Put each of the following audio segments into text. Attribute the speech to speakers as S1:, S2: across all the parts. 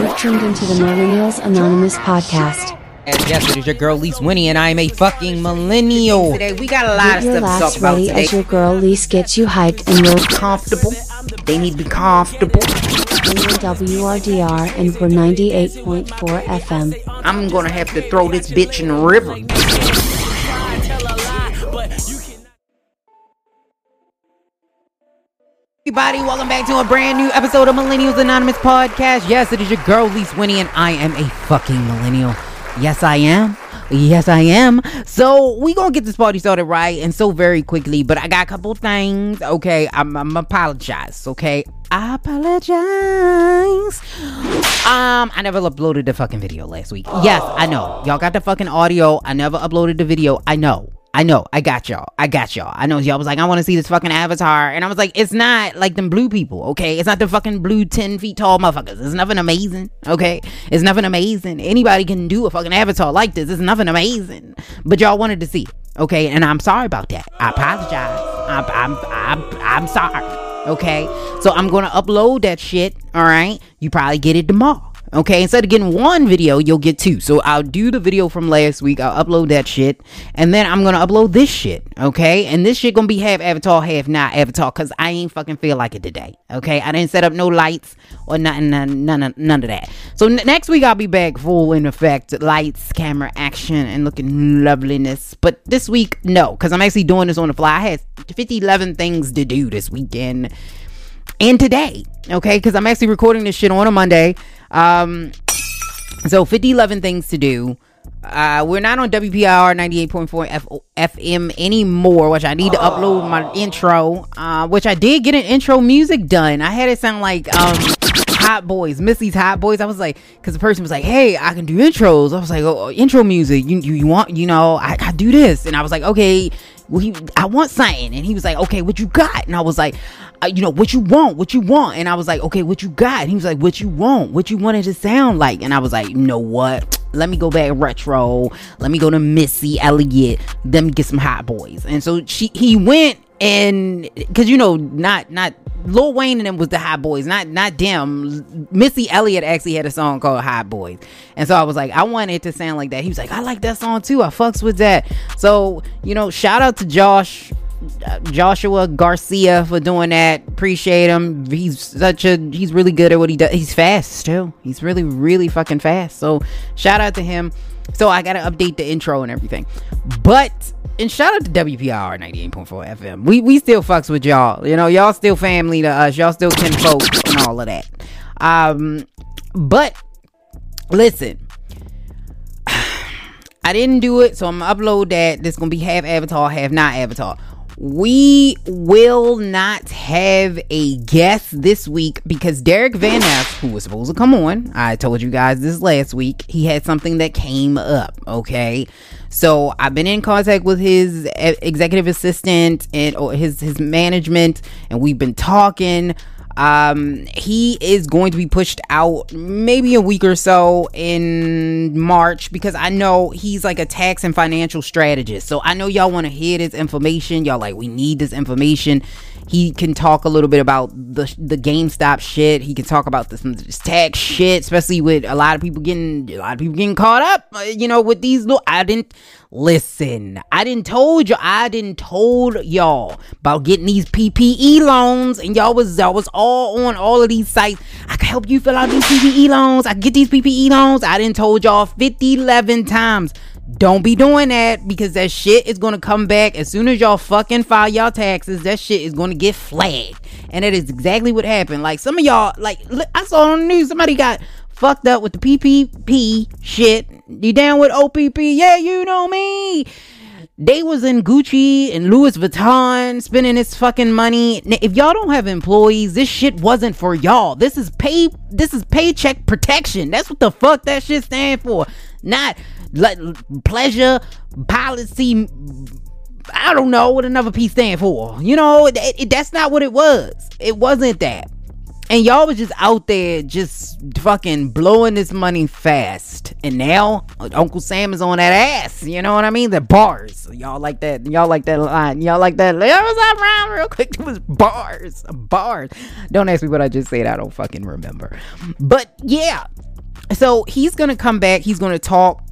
S1: You've tuned into the Millennials Anonymous podcast.
S2: And yes, it is your girl Lise Winnie, and I am a fucking millennial. Today we got a lot
S1: Get
S2: of
S1: your
S2: stuff to talk
S1: laughs
S2: about
S1: ready
S2: today.
S1: as your girl Lise gets you hyped and you're
S2: comfortable. They need to be comfortable.
S1: in WRDR and we're 98.4 FM.
S2: I'm gonna have to throw this bitch in the river. Everybody, welcome back to a brand new episode of Millennials Anonymous Podcast. Yes, it is your girl Lise Winnie, and I am a fucking millennial. Yes, I am. Yes, I am. So we gonna get this party started right, and so very quickly. But I got a couple things. Okay, I'm, I'm apologize. Okay, I apologize. Um, I never uploaded the fucking video last week. Yes, I know. Y'all got the fucking audio. I never uploaded the video. I know. I know. I got y'all. I got y'all. I know y'all was like, I want to see this fucking avatar. And I was like, it's not like them blue people, okay? It's not the fucking blue 10 feet tall motherfuckers. It's nothing amazing, okay? It's nothing amazing. Anybody can do a fucking avatar like this. It's nothing amazing. But y'all wanted to see, okay? And I'm sorry about that. I apologize. I'm, I'm, I'm, I'm sorry, okay? So I'm going to upload that shit, all right? You probably get it tomorrow. Okay, instead of getting one video, you'll get two. So I'll do the video from last week. I'll upload that shit, and then I'm gonna upload this shit. Okay, and this shit gonna be half avatar, half not avatar, cause I ain't fucking feel like it today. Okay, I didn't set up no lights or nothing, none, none, of- none of that. So n- next week I'll be back full in effect, lights, camera, action, and looking loveliness. But this week, no, cause I'm actually doing this on the fly. I had 50, 11 things to do this weekend and today okay because i'm actually recording this shit on a monday um so 50 11 things to do. Uh we're not on wpr 98.4 F- fm anymore which i need to upload my intro uh which i did get an intro music done. I had it sound like um hot boys missy's hot boys. I was like because the person was like hey i can do intros. I was like oh intro music. You you, you want you know I, I do this. And i was like okay well, he, I want something. And he was like, okay, what you got? And I was like, uh, you know, what you want, what you want. And I was like, okay, what you got? And he was like, what you want, what you want it to sound like. And I was like, you know what? Let me go back retro. Let me go to Missy Elliott. Let me get some hot boys. And so she, he went and because you know, not not Lil Wayne and them was the Hot Boys, not not them. Missy Elliott actually had a song called Hot Boys, and so I was like, I want it to sound like that. He was like, I like that song too. I fucks with that. So you know, shout out to Josh. uh, Joshua Garcia for doing that. Appreciate him. He's such a he's really good at what he does. He's fast too. He's really really fucking fast. So shout out to him. So I gotta update the intro and everything. But and shout out to WPR 98.4 FM. We we still fucks with y'all. You know, y'all still family to us. Y'all still kinfolk and all of that. Um, but listen, I didn't do it, so I'm gonna upload that. This gonna be half avatar, half not avatar. We will not have a guest this week because Derek Van Ness, who was supposed to come on, I told you guys this last week, he had something that came up. Okay, so I've been in contact with his executive assistant and his his management, and we've been talking um he is going to be pushed out maybe a week or so in march because i know he's like a tax and financial strategist. So i know y'all want to hear this information. Y'all like we need this information he can talk a little bit about the the GameStop shit. He can talk about this, this tax shit, especially with a lot of people getting a lot of people getting caught up. uh, You know, with these little. I didn't listen. I didn't told you. I didn't told y'all about getting these PPE loans, and y'all was y'all was all on all of these sites. I can help you fill out these PPE loans. I get these PPE loans. I didn't told y'all 50, 11 times. Don't be doing that because that shit is gonna come back as soon as y'all fucking file y'all taxes. That shit is gonna get flagged, and that is exactly what happened. Like some of y'all, like I saw on the news, somebody got fucked up with the PPP shit. You down with OPP? Yeah, you know me. They was in Gucci and Louis Vuitton spending this fucking money. N- If y'all don't have employees, this shit wasn't for y'all. This is pay. This is paycheck protection. That's what the fuck that shit stand for. Not like pleasure policy. I don't know what another P stand for. You know, it, it- that's not what it was. It wasn't that. And y'all was just out there just fucking blowing this money fast. And now Uncle Sam is on that ass. You know what I mean? The bars. Y'all like that. Y'all like that line. Y'all like that. Let us up round real quick. It was bars. Bars. Don't ask me what I just said. I don't fucking remember. But yeah. so he's gonna come back. He's gonna talk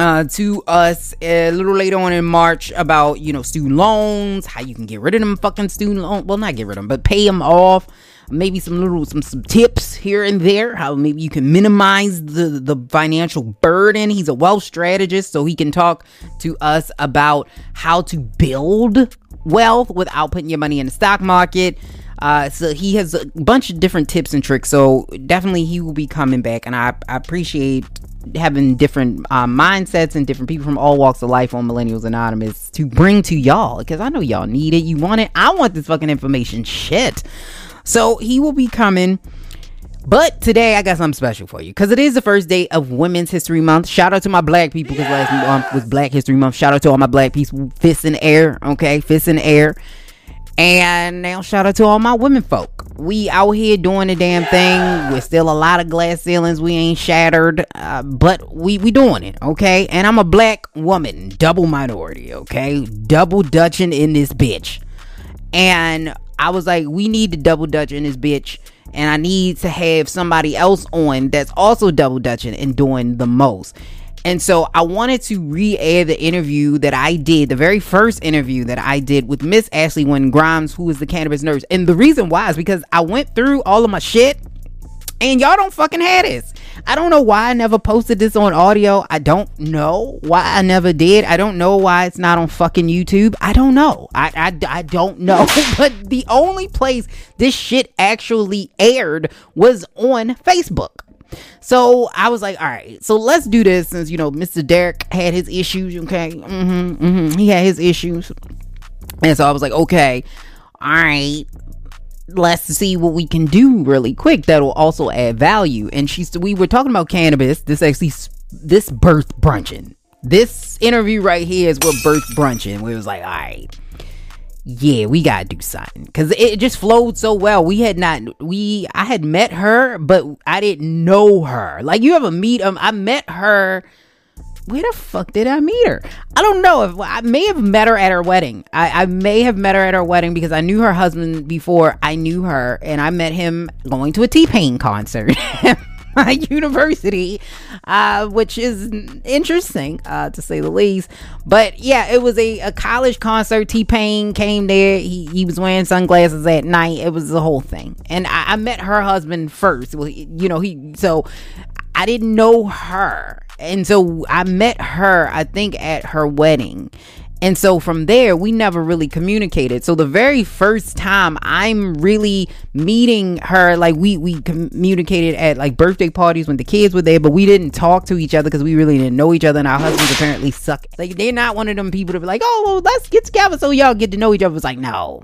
S2: uh, to us a little later on in March about you know student loans, how you can get rid of them fucking student loans. Well, not get rid of them, but pay them off. Maybe some little some some tips here and there. How maybe you can minimize the the financial burden. He's a wealth strategist, so he can talk to us about how to build wealth without putting your money in the stock market. Uh, so he has a bunch of different tips and tricks. So definitely he will be coming back, and I, I appreciate having different uh, mindsets and different people from all walks of life on Millennials Anonymous to bring to y'all because I know y'all need it. You want it. I want this fucking information. Shit. So he will be coming. But today I got something special for you because it is the first day of Women's History Month. Shout out to my black people because last month was Black History Month. Shout out to all my black people, fists in air, okay, fists in air. And now shout out to all my women folk. We out here doing the damn thing. We're still a lot of glass ceilings. We ain't shattered, uh, but we we doing it, okay? And I'm a black woman, double minority, okay? Double dutching in this bitch. And I was like, we need to double dutch in this bitch. And I need to have somebody else on that's also double dutching and doing the most. And so I wanted to re-air the interview that I did, the very first interview that I did with Miss Ashley Wynn Grimes, who is the cannabis nurse. And the reason why is because I went through all of my shit and y'all don't fucking have this. I don't know why I never posted this on audio. I don't know why I never did. I don't know why it's not on fucking YouTube. I don't know. I, I, I don't know. but the only place this shit actually aired was on Facebook. So I was like, all right, so let's do this since you know Mr. Derek had his issues. Okay, mm-hmm, mm-hmm. he had his issues, and so I was like, okay, all right, let's see what we can do really quick that'll also add value. And she's we were talking about cannabis. This actually this birth brunching. This interview right here is what birth brunching. We was like, all right yeah, we gotta do something because it just flowed so well. We had not, we, I had met her, but I didn't know her. Like you ever meet um, I met her. Where the fuck did I meet her? I don't know if I may have met her at her wedding. I, I may have met her at her wedding because I knew her husband before I knew her, and I met him going to a T Pain concert. my university, uh, which is interesting uh, to say the least. But yeah, it was a, a college concert. T Pain came there. He, he was wearing sunglasses at night. It was the whole thing. And I, I met her husband first. Well, you know, he so I didn't know her. And so I met her, I think, at her wedding. And so from there, we never really communicated. So the very first time I'm really meeting her, like we we communicated at like birthday parties when the kids were there, but we didn't talk to each other because we really didn't know each other. And our husbands apparently suck. Like they're not one of them people to be like, oh, well, let's get together so y'all get to know each other. It's like no,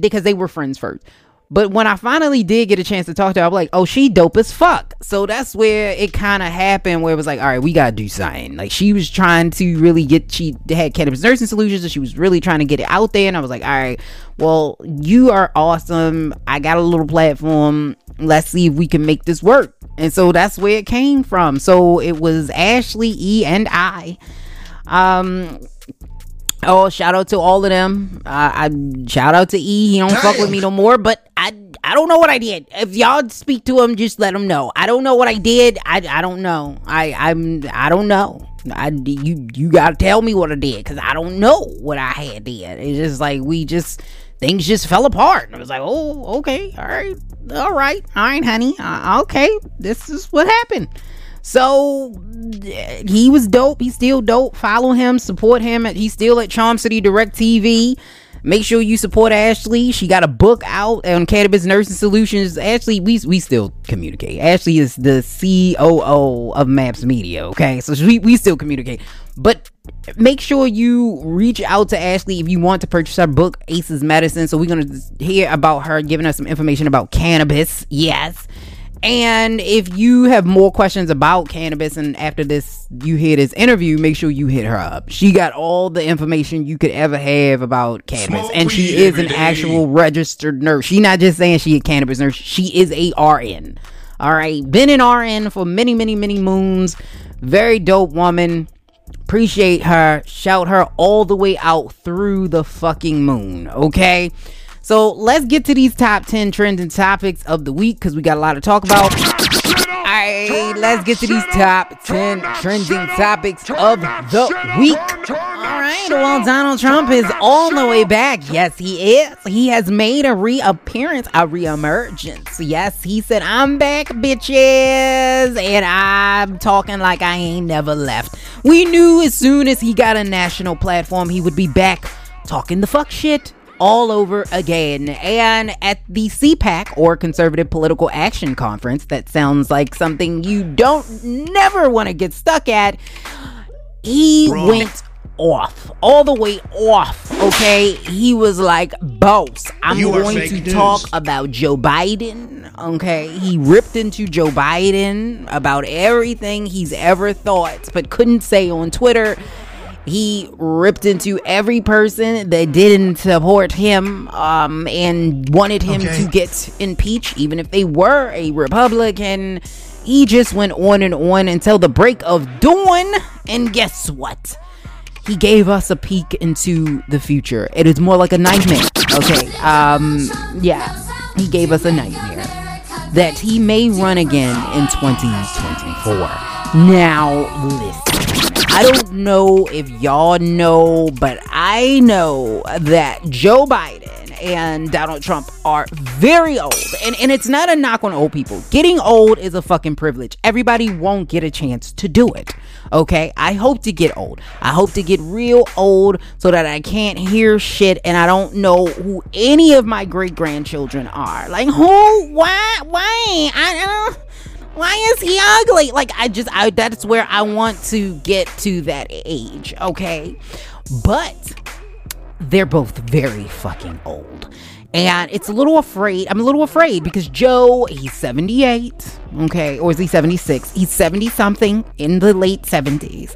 S2: because they were friends first. But when I finally did get a chance to talk to her, I'm like, oh, she dope as fuck. So that's where it kind of happened, where it was like, all right, we gotta do something. Like she was trying to really get, she had cannabis nursing solutions, and she was really trying to get it out there. And I was like, all right, well, you are awesome. I got a little platform. Let's see if we can make this work. And so that's where it came from. So it was Ashley E and I. Um, Oh, shout out to all of them. Uh, I shout out to E. He don't Damn. fuck with me no more. But I I don't know what I did. If y'all speak to him, just let him know. I don't know what I did. I, I don't know. I I'm I don't know. I you you gotta tell me what I did because I don't know what I had did. It's just like we just things just fell apart. And I was like, oh okay, all right, all right, all right, honey, uh, okay, this is what happened. So he was dope. He's still dope. Follow him, support him. He's still at Charm City Direct TV. Make sure you support Ashley. She got a book out on cannabis nursing solutions. Ashley, we we still communicate. Ashley is the COO of Maps Media. Okay, so we we still communicate. But make sure you reach out to Ashley if you want to purchase her book, Aces Medicine. So we're gonna hear about her giving us some information about cannabis. Yes and if you have more questions about cannabis and after this you hear this interview, make sure you hit her up. She got all the information you could ever have about cannabis. Smoke and she is an day. actual registered nurse. She not just saying she a cannabis nurse, she is a RN. All right. Been an RN for many, many, many moons. Very dope woman. Appreciate her. Shout her all the way out through the fucking moon. Okay. So let's get to these top 10 trending topics of the week because we got a lot to talk about. All right, let's get to these top 10 trending topics of the week. All right, well, Donald Trump is all the way back. Yes, he is. He has made a reappearance, a reemergence. Yes, he said, I'm back, bitches. And I'm talking like I ain't never left. We knew as soon as he got a national platform, he would be back talking the fuck shit all over again. And at the CPAC or Conservative Political Action Conference, that sounds like something you don't never want to get stuck at. He Bro. went off, all the way off. Okay, he was like, "Boss, I'm you going to news. talk about Joe Biden." Okay, he ripped into Joe Biden about everything he's ever thought, but couldn't say on Twitter. He ripped into every person that didn't support him um, and wanted him okay. to get impeached, even if they were a Republican. He just went on and on until the break of dawn. And guess what? he gave us a peek into the future. It is more like a nightmare. Okay. Um yeah. He gave us a nightmare that he may run again in 2024. Now, listen. I don't know if y'all know, but I know that Joe Biden and Donald Trump are very old. And, and it's not a knock on old people. Getting old is a fucking privilege. Everybody won't get a chance to do it. Okay? I hope to get old. I hope to get real old so that I can't hear shit and I don't know who any of my great grandchildren are. Like, who? Why? Why? I uh, why is he ugly? Like I just I that's where I want to get to that age, okay? But they're both very fucking old. And it's a little afraid. I'm a little afraid because Joe, he's 78, okay, or is he 76? He's 70 something in the late 70s.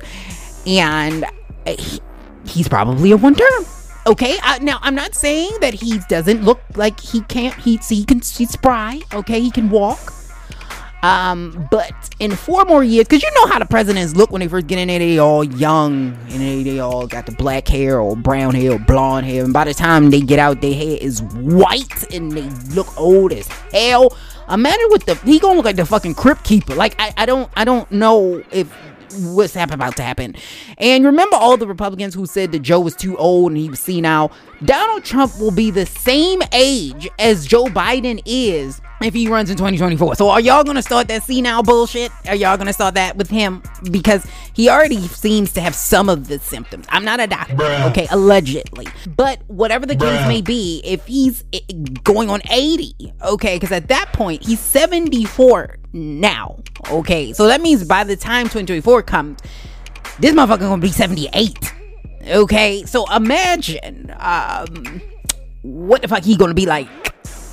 S2: And he, he's probably a one term. Okay, uh, now I'm not saying that he doesn't look like he can't. He, he can. He's spry. Okay, he can walk. Um, but in four more years, because you know how the presidents look when they first get in there, they all young and they, they all got the black hair or brown hair or blonde hair, and by the time they get out, their hair is white and they look old as hell. Imagine with the he gonna look like the fucking crypt keeper. Like I, I don't I don't know if what's about to happen. And remember all the Republicans who said that Joe was too old and he was senile. Donald Trump will be the same age as Joe Biden is if he runs in 2024. So are y'all gonna start that senile bullshit? Are y'all gonna start that with him? Because he already seems to have some of the symptoms. I'm not a doctor, Bruh. okay, allegedly. But whatever the Bruh. case may be, if he's eh, going on 80, okay, because at that point he's 74 now. Okay, so that means by the time 2024 comes, this motherfucker gonna be 78. Okay, so imagine um what the fuck he gonna be like,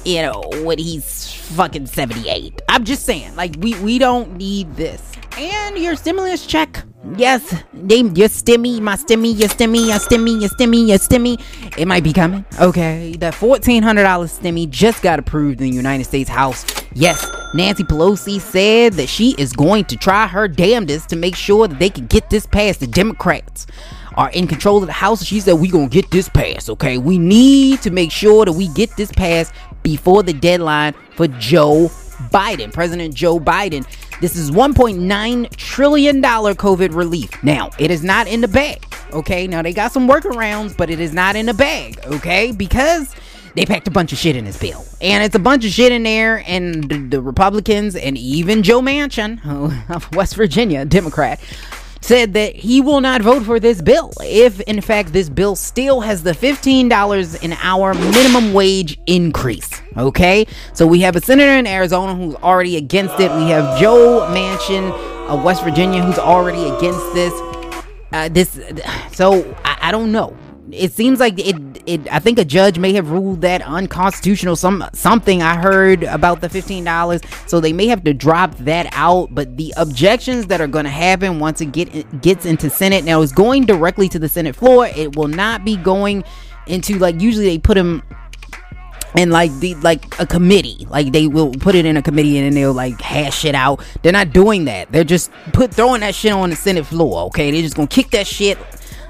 S2: you know, when he's fucking 78. I'm just saying, like we we don't need this. And your stimulus check. Yes, name your stimmy, my stimmy, your stimmy, your stimmy, your stimmy, your stimmy. It might be coming. Okay, the $1,400 stimmy just got approved in the United States House. Yes, Nancy Pelosi said that she is going to try her damnedest to make sure that they can get this passed. The Democrats are in control of the House. She said, we to get this passed, okay? We need to make sure that we get this passed before the deadline for Joe Biden, President Joe Biden. This is $1.9 trillion COVID relief. Now, it is not in the bag, okay? Now, they got some workarounds, but it is not in the bag, okay? Because they packed a bunch of shit in this bill. And it's a bunch of shit in there, and the, the Republicans and even Joe Manchin of West Virginia, Democrat, said that he will not vote for this bill if, in fact, this bill still has the $15 an hour minimum wage increase. Okay? So we have a senator in Arizona who's already against it. We have Joe Manchin of West Virginia who's already against this. Uh, this, so I, I don't know it seems like it, it I think a judge may have ruled that unconstitutional. Some something I heard about the $15 so they may have to drop that out but the objections that are going to happen once it get gets into Senate now is going directly to the Senate floor. It will not be going into like usually they put them and like the like a committee. Like they will put it in a committee and then they'll like hash it out. They're not doing that. They're just put throwing that shit on the senate floor okay? They're just gonna kick that shit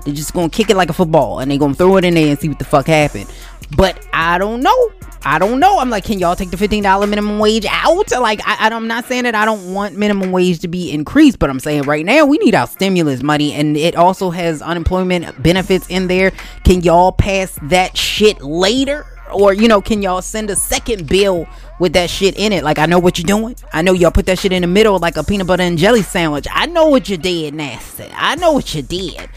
S2: They're just gonna kick it like a football and they're gonna throw it in there and see what the fuck happened. But I don't know. I don't know. I'm like, can y'all take the $15 minimum wage out? Like, I, I'm not saying that I don't want minimum wage to be increased, but I'm saying right now we need our stimulus money and it also has unemployment benefits in there. Can y'all pass that shit later? Or, you know, can y'all send a second bill with that shit in it? Like, I know what you're doing. I know y'all put that shit in the middle like a peanut butter and jelly sandwich. I know what you did, Nasty. I know what you did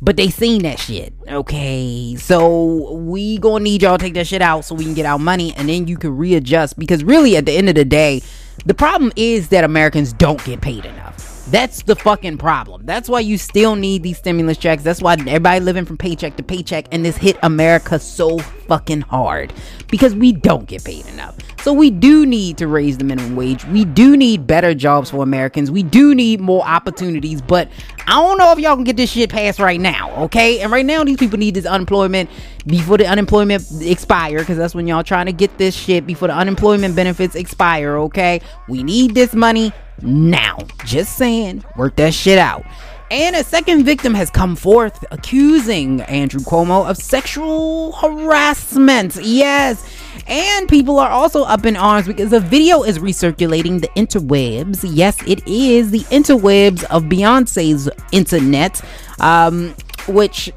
S2: but they seen that shit okay so we gonna need y'all take that shit out so we can get our money and then you can readjust because really at the end of the day the problem is that americans don't get paid enough that's the fucking problem. That's why you still need these stimulus checks. That's why everybody living from paycheck to paycheck and this hit America so fucking hard because we don't get paid enough. So we do need to raise the minimum wage. We do need better jobs for Americans. We do need more opportunities, but I don't know if y'all can get this shit passed right now, okay? And right now these people need this unemployment before the unemployment expire because that's when y'all trying to get this shit before the unemployment benefits expire, okay? We need this money now. Just saying, work that shit out. And a second victim has come forth accusing Andrew Cuomo of sexual harassment. Yes. And people are also up in arms because a video is recirculating the interwebs. Yes, it is the interwebs of Beyonce's internet, um, which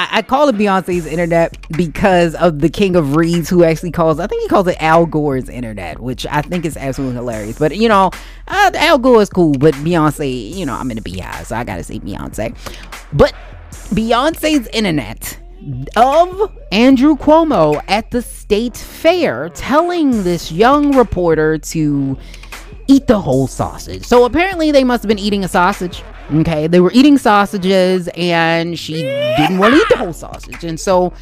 S2: I, I call it Beyonce's internet because of the king of reeds who actually calls, I think he calls it Al Gore's internet, which I think is absolutely hilarious. But, you know, uh, Al Gore is cool, but Beyonce, you know, I'm in the beehive, so I gotta say Beyonce. But Beyonce's internet of Andrew Cuomo at the state fair telling this young reporter to eat the whole sausage. So apparently they must have been eating a sausage. Okay, they were eating sausages and she didn't want to eat the whole sausage. And so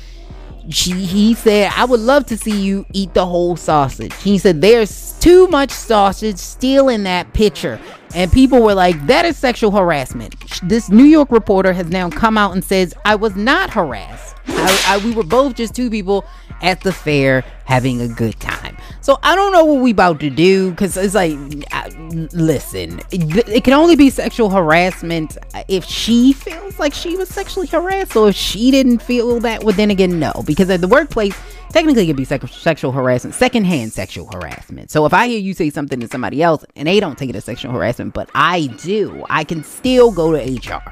S2: she he said, I would love to see you eat the whole sausage. He said, There's too much sausage still in that picture. And people were like, That is sexual harassment. This New York reporter has now come out and says, I was not harassed. I, I, we were both just two people at the fair having a good time. So I don't know what we about to do because it's like, I, listen, it, it, can only be sexual harassment uh, if she feels like she was sexually harassed, or if she didn't feel that. Well, then again, no, because at the workplace, technically it could be sexual harassment, secondhand sexual harassment. So if I hear you say something to somebody else and they don't take it as sexual harassment, but I do, I can still go to HR.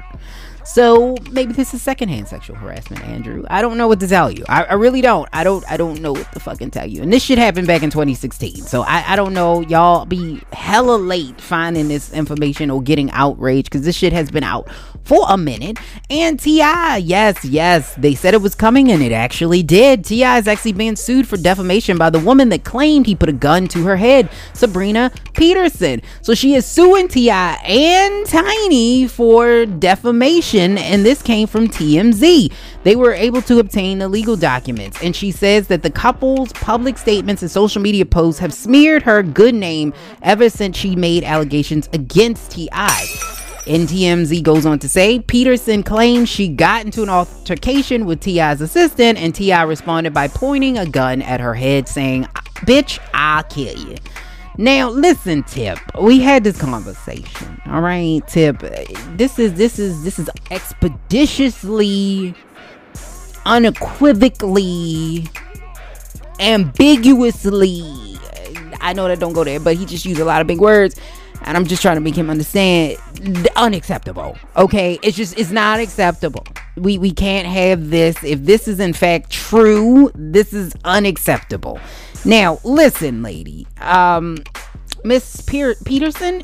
S2: So maybe this is secondhand sexual harassment, Andrew. I don't know what to tell you. I, I, really don't. I don't. I don't know what to fucking tell you. And this shit happened back in 2016. So I, I don't know. Y'all be hella late finding this information or getting outraged because this shit has been out for a minute. And T.I., yes, yes, they said it was coming and it actually did. T.I. is actually being sued for defamation by the woman that claimed he put a gun to her head, Sabrina Peterson. So she is suing T.I. and Tiny for defamation, and this came from TMZ. They were able to obtain the legal documents, and she says that the couple's public statements and social media posts have smeared her good name ever since she made allegations against T.I. NTMZ goes on to say Peterson claims she got into an altercation with T.I.'s assistant, and T.I. responded by pointing a gun at her head, saying, Bitch, I'll kill you. Now, listen, Tip. We had this conversation. All right, Tip. This is this is this is expeditiously, unequivocally, ambiguously. I know that don't go there, but he just used a lot of big words and I'm just trying to make him understand unacceptable. Okay, it's just it's not acceptable. We we can't have this. If this is in fact true, this is unacceptable. Now, listen, lady, um, Miss Peterson.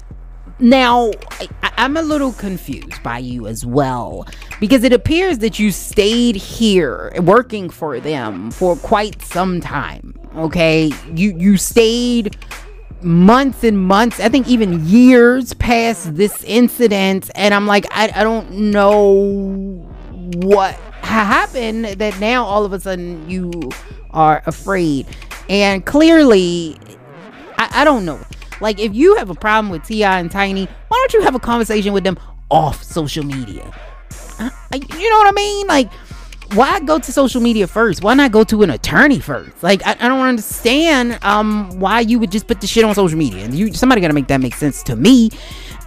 S2: Now, I, I'm a little confused by you as well because it appears that you stayed here working for them for quite some time. Okay, you you stayed months and months, I think even years past this incident. And I'm like, I, I don't know what happened that now all of a sudden you are afraid. And clearly, I, I don't know. Like, if you have a problem with T.I. and Tiny, why don't you have a conversation with them off social media? Uh, you know what I mean? Like, why go to social media first? Why not go to an attorney first? Like, I, I don't understand um, why you would just put the shit on social media. You, somebody got to make that make sense to me.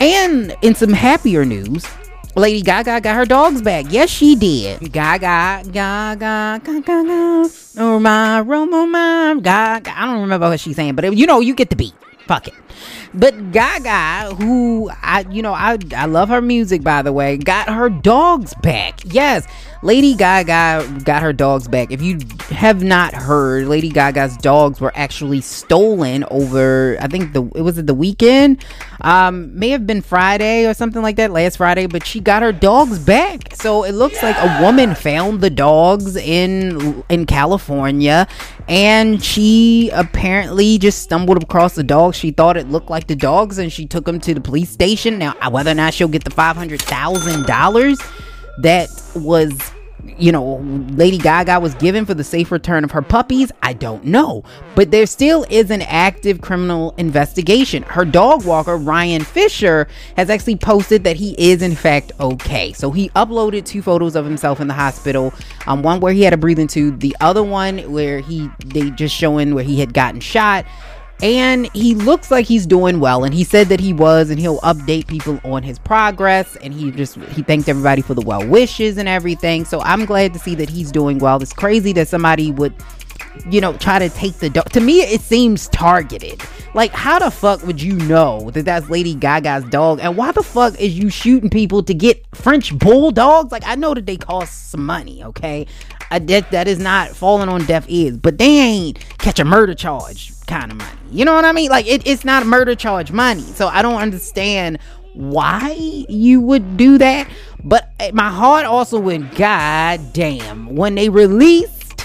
S2: And in some happier news, Lady Gaga got her dogs back. Yes, she did. Gaga, Gaga, Gaga, Gaga. Oh my, Roma, my, Gaga. I don't remember what she's saying, but you know, you get the beat. Fuck it. But Gaga, who I, you know, I, I love her music, by the way, got her dogs back. Yes, Lady Gaga got her dogs back. If you have not heard, Lady Gaga's dogs were actually stolen over. I think the it was the weekend. Um, may have been Friday or something like that, last Friday. But she got her dogs back. So it looks like a woman found the dogs in in California, and she apparently just stumbled across the dogs. She thought it looked like the dogs, and she took them to the police station. Now, whether or not she'll get the five hundred thousand dollars that was you know lady gaga was given for the safe return of her puppies i don't know. But there still is an active criminal investigation. Her dog walker ryan fischer has actually posted that he is in fact okay. So he uploaded two photos of himself in the hospital um, one where he had a breathing tube the other one where he they just showing where he had gotten shot and he looks like he's doing well and he said that he was and he'll update people on his progress and he just he thanked everybody for the well wishes and everything. So i'm glad to see that he's doing well. It's crazy that somebody would you know try to take the dog to me it seems targeted. Like how the fuck would you know that that's lady gaga's dog? And why the fuck is you shooting people to get french bulldogs? Like i know that they cost some money okay I, that, that is not falling on deaf ears but they ain't catch a murder charge kind of money. You know what I mean? Like it, it's not murder charge money. So I don't understand why you would do that. But eh, my heart also went, God damn, when they released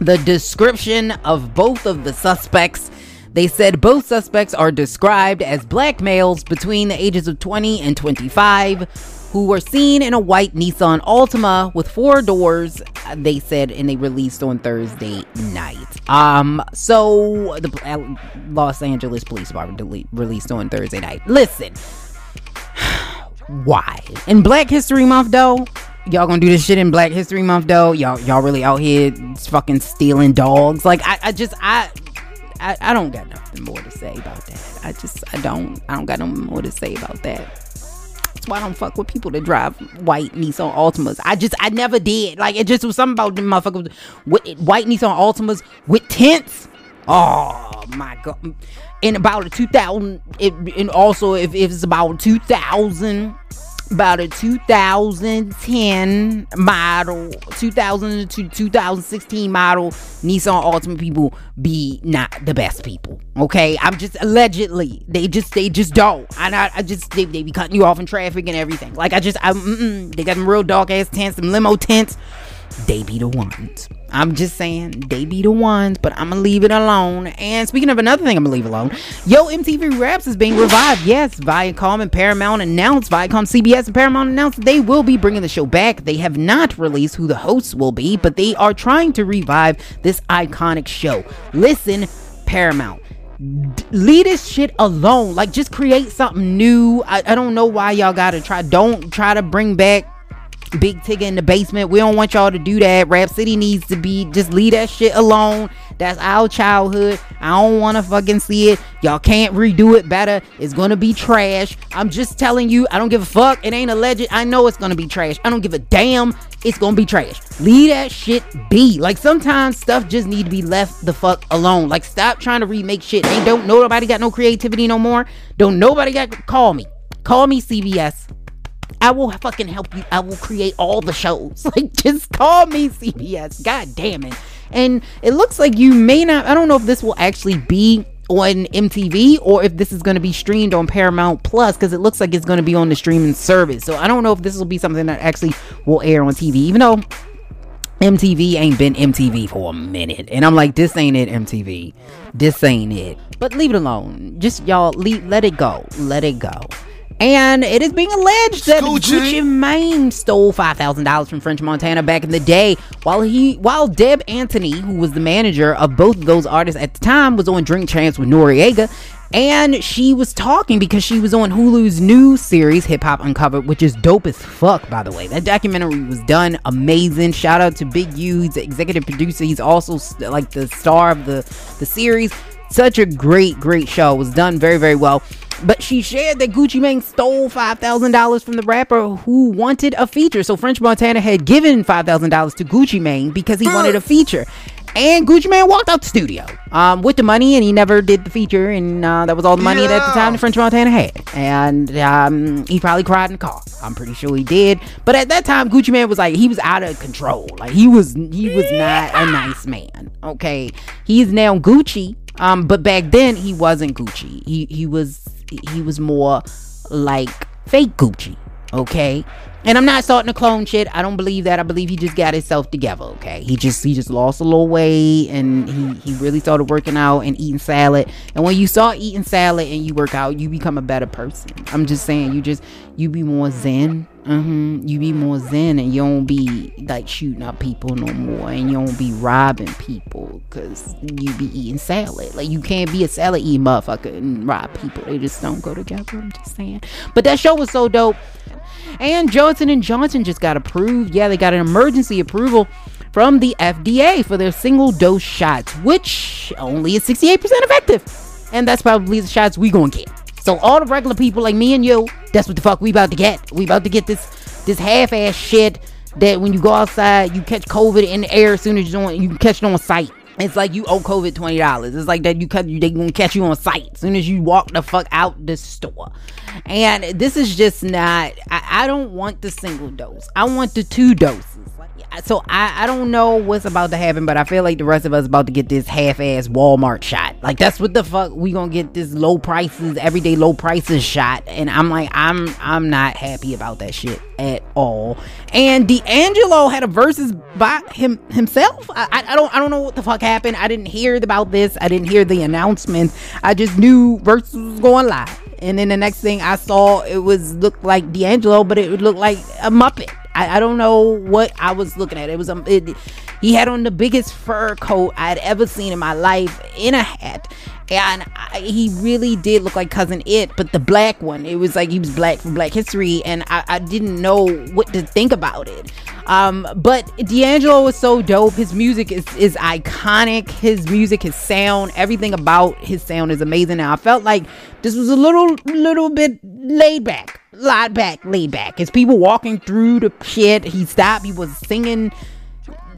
S2: the description of both of the suspects. They said both suspects are described as black males between the ages of 20 and 25 who were seen in a white Nissan Altima with four doors, they said, and they released on Thursday night. Um, so the uh, Los Angeles Police Department released on Thursday night. Listen, why? In Black History Month, though, y'all gonna do this shit in Black History Month, though. Y'all, y'all really out here fucking stealing dogs. Like, I, I just, I, I, I don't got nothing more to say about that. I just, I don't, I don't got no more to say about that. That's why I don't fuck with people that drive white Nissan Altimas. I just, I never did. Like, it just was something about them motherfuckers with white Nissan Altimas with tents. Oh my god! In about a 2000, it, and also if, if it's about 2000 about a 2010 model 2000 to 2016 model nissan altima people be not the best people okay? I'm just allegedly they just they just don't. I, not I just they, they be cutting you off in traffic and everything. Like i just i they got them real dark ass tents some limo tents. They be the ones. I'm just saying, they be the ones, but I'm gonna leave it alone. And speaking of another thing, I'm gonna leave alone. Yo, MTV Raps is being revived. Yes, Viacom and Paramount announced, Viacom, CBS, and Paramount announced they will be bringing the show back. They have not released who the hosts will be, but they are trying to revive this iconic show. Listen, Paramount. Leave this shit alone. Like, just create something new. I, I don't know why y'all gotta try. Don't try to bring back Big Tigger in the basement. We don't want y'all to do that. Rap City needs to be just leave that shit alone. That's our childhood. I don't want to fucking see it. Y'all can't redo it better. It's gonna be trash. I'm just telling you. I don't give a fuck. It ain't alleged. I know it's gonna be trash. I don't give a damn. It's gonna be trash. Leave that shit be. Like sometimes stuff just need to be left the fuck alone. Like stop trying to remake shit. Ain't don't nobody got no creativity no more. Don't nobody got call me. Call me CBS. I will fucking help you. I will create all the shows. Like, just call me CBS. God damn it. And it looks like you may not, I don't know if this will actually be on MTV or if this is going to be streamed on Paramount Plus because it looks like it's going to be on the streaming service. So I don't know if this will be something that actually will air on TV, even though MTV ain't been MTV for a minute. And I'm like, this ain't it, MTV. This ain't it. But leave it alone. Just y'all leave, let it go. Let it go. And it is being alleged that Gucci Mane stole five thousand dollars from French Montana back in the day, while he, while Deb Antney, who was the manager of both of those artists at the time, was on Drink Champs with Noreaga, and she was talking because she was on Hulu's new series Hip Hop Uncovered, which is dope as fuck, by the way. That documentary was done amazing. Shout out to Big U, he's the executive producer. He's also like the star of the the series Such a great, great show. It was done very, very well. But she shared that Gucci Mane stole $5,000 from the rapper who wanted a feature. So French Montana had given $5,000 to Gucci Mane because he wanted a feature. And Gucci Mane walked out the studio um, with the money, and he never did the feature, and uh, that was all the money that at the time the French Montana had. And um, he probably cried in the car. I'm pretty sure he did. But at that time, Gucci Mane was like he was out of control. Like he was he was not a nice man. Okay, he's now Gucci. Um, but back then he wasn't Gucci. He he was he was more like fake Gucci. Okay, and I'm not starting to clone shit. I don't believe that. I believe he just got himself together. Okay, he just he just lost a little weight and he he really started working out and eating salad. And when you start eating salad and you work out, you become a better person. I'm just saying, you just you be more zen. Mm-hmm. You be more zen and you don't be like shooting up people no more and you don't be robbing people because you be eating salad. Like you can't be a salad eating motherfucker and rob people. They just don't go together. I'm just saying. But that show was so dope. And Johnson and Johnson just got approved. Yeah, they got an emergency approval from the FDA for their single dose shots, which only is 68% effective. And that's probably the shots we gonna get. So all the regular people like me and you, that's what the fuck we about to get. We about to get this this half-ass shit that when you go outside, you catch COVID in the air as soon as you don't, you catch it on sight. It's like you owe COVID twenty dollars. It's like that you cut they gonna catch you on sight as soon as you walk the fuck out the store. And this is just not. I, I don't want the single dose. I want the two doses. So I, I don't know what's about to happen, but I feel like the rest of us about to get this half-ass Walmart shot. Like that's what the fuck we gonna get this low prices, everyday low prices shot. And I'm like, I'm I'm not happy about that shit at all. And D'Angelo had a Verzuz by him himself. I, I, don't I don't know what the fuck happened. I didn't hear about this. I didn't hear the announcement. I just knew Verzuz was going live. And then the next thing I saw, it was looked like D'Angelo, but it looked like a Muppet. I, I don't know what I was looking at. It was um, it, he had on the biggest fur coat I'd ever seen in my life in a hat, and I, he really did look like cousin it, but the black one. It was like he was black from Black History, and I, I didn't know what to think about it. Um, but D'Angelo was so dope. His music is is iconic. His music, his sound, everything about his sound is amazing. Now I felt like this was a little little bit laid back laid back, laid back. His people walking through the shit, he stopped. He was singing.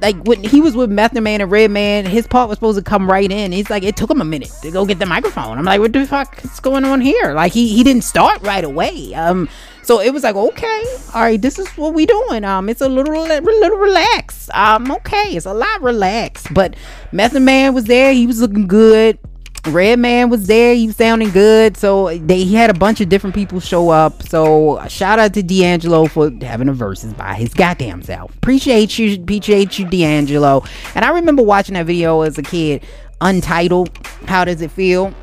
S2: Like when he was with Method Man and Redman, his part was supposed to come right in. He's like, it took him a minute to go get the microphone. I'm like, what the fuck is going on here? Like he he didn't start right away. Um, so it was like, okay, all right, this is what we doing. Um, it's a little little relaxed. Um, okay, it's a lot relaxed. But Method Man was there. He was looking good. Redman was there. He was sounding good. So they he had a bunch of different people show up. So shout out to D'Angelo for having a Verzuz by his goddamn self. Appreciate you, appreciate you, D'Angelo. And I remember watching that video as a kid, Untitled. How does it feel?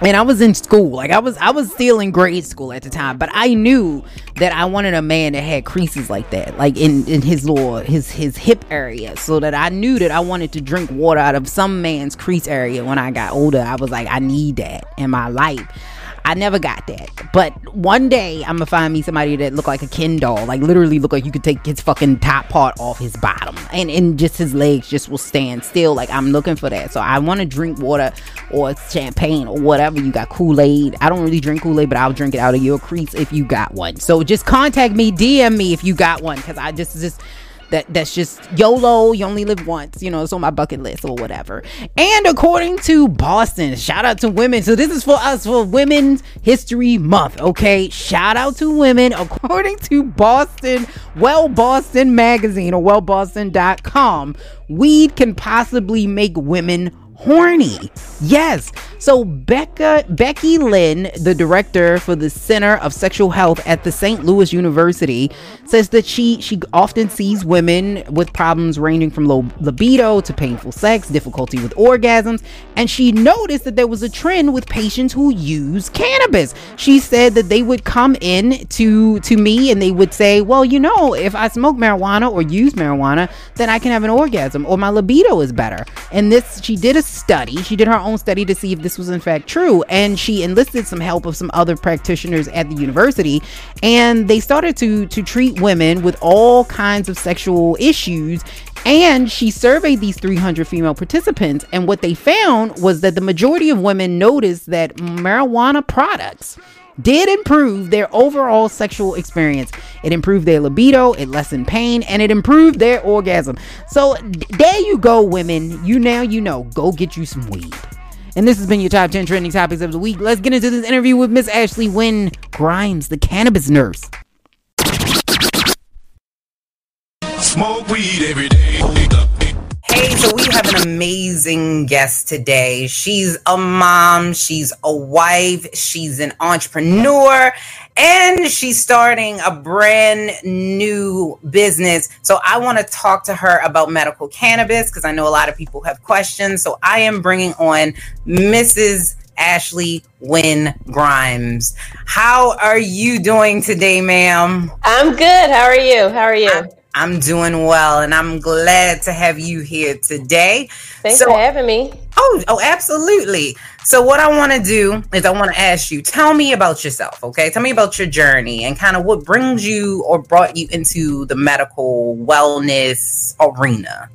S2: And I was in school. Like I was I was still in grade school at the time, but I knew that I wanted a man that had creases like that, like in in his little his his hip area, so that I knew that I wanted to drink water out of some man's crease area when I got older. I was like, I need that in my life. I never got that. But one day I'm gonna find me somebody that look like a Ken doll, like literally look like you could take his fucking top part off his bottom, and and just his legs just will stand still. Like I'm looking for that. So I want to drink water or champagne or whatever you got. Kool Aid. I don't really drink Kool Aid, but I'll drink it out of your crease if you got one. So just contact me, DM me if you got one, because I just just that that's just YOLO, you only live once, you know, it's on my bucket list or whatever. And according to Boston, shout out to women. So this is for us for Women's History Month, okay? Shout out to women. According to Boston, Well Boston Magazine or wellboston.com, weed can possibly make women horny. Yes. So Becca Becky Lynn, the director for the Center of Sexual Health at the St. Louis University, says that she she often sees women with problems ranging from low libido to painful sex, difficulty with orgasms, and she noticed that there was a trend with patients who use cannabis. She said that they would come in to to me and they would say, "Well, you know, if I smoke marijuana or use marijuana, then I can have an orgasm or my libido is better." And this she did a study. She did her own study to see if this was in fact true. And she enlisted some help of some other practitioners at the university. And they started to, to treat women with all kinds of sexual issues And she surveyed these 300 female participants, and what they found was that the majority of women noticed that marijuana products did improve their overall sexual experience. It improved their libido, it lessened pain, and it improved their orgasm. So there you go, women. You now you know. Go get you some weed. And this has been your top 10 trending topics of the week. Let's get into this interview with Miss Ashley Wynn Grimes, the cannabis nurse.
S3: Smoke weed every day.
S4: Hey, so we have an amazing guest today. She's a mom, she's a wife, she's an entrepreneur, and she's starting a brand new business. So I want to talk to her about medical cannabis because I know a lot of people have questions. So I am bringing on Mrs. Ashley Wynn Grimes. How are you doing today, ma'am?
S5: I'm good. How are you? How are you?
S4: I'm, I'm doing well, and I'm glad to have you here today.
S5: Thanks so, for having me.
S4: Oh, oh, absolutely. So, what I want to do is I want to ask you, tell me about yourself, okay? Tell me about your journey and kind of what brings you or brought you into the medical wellness arena.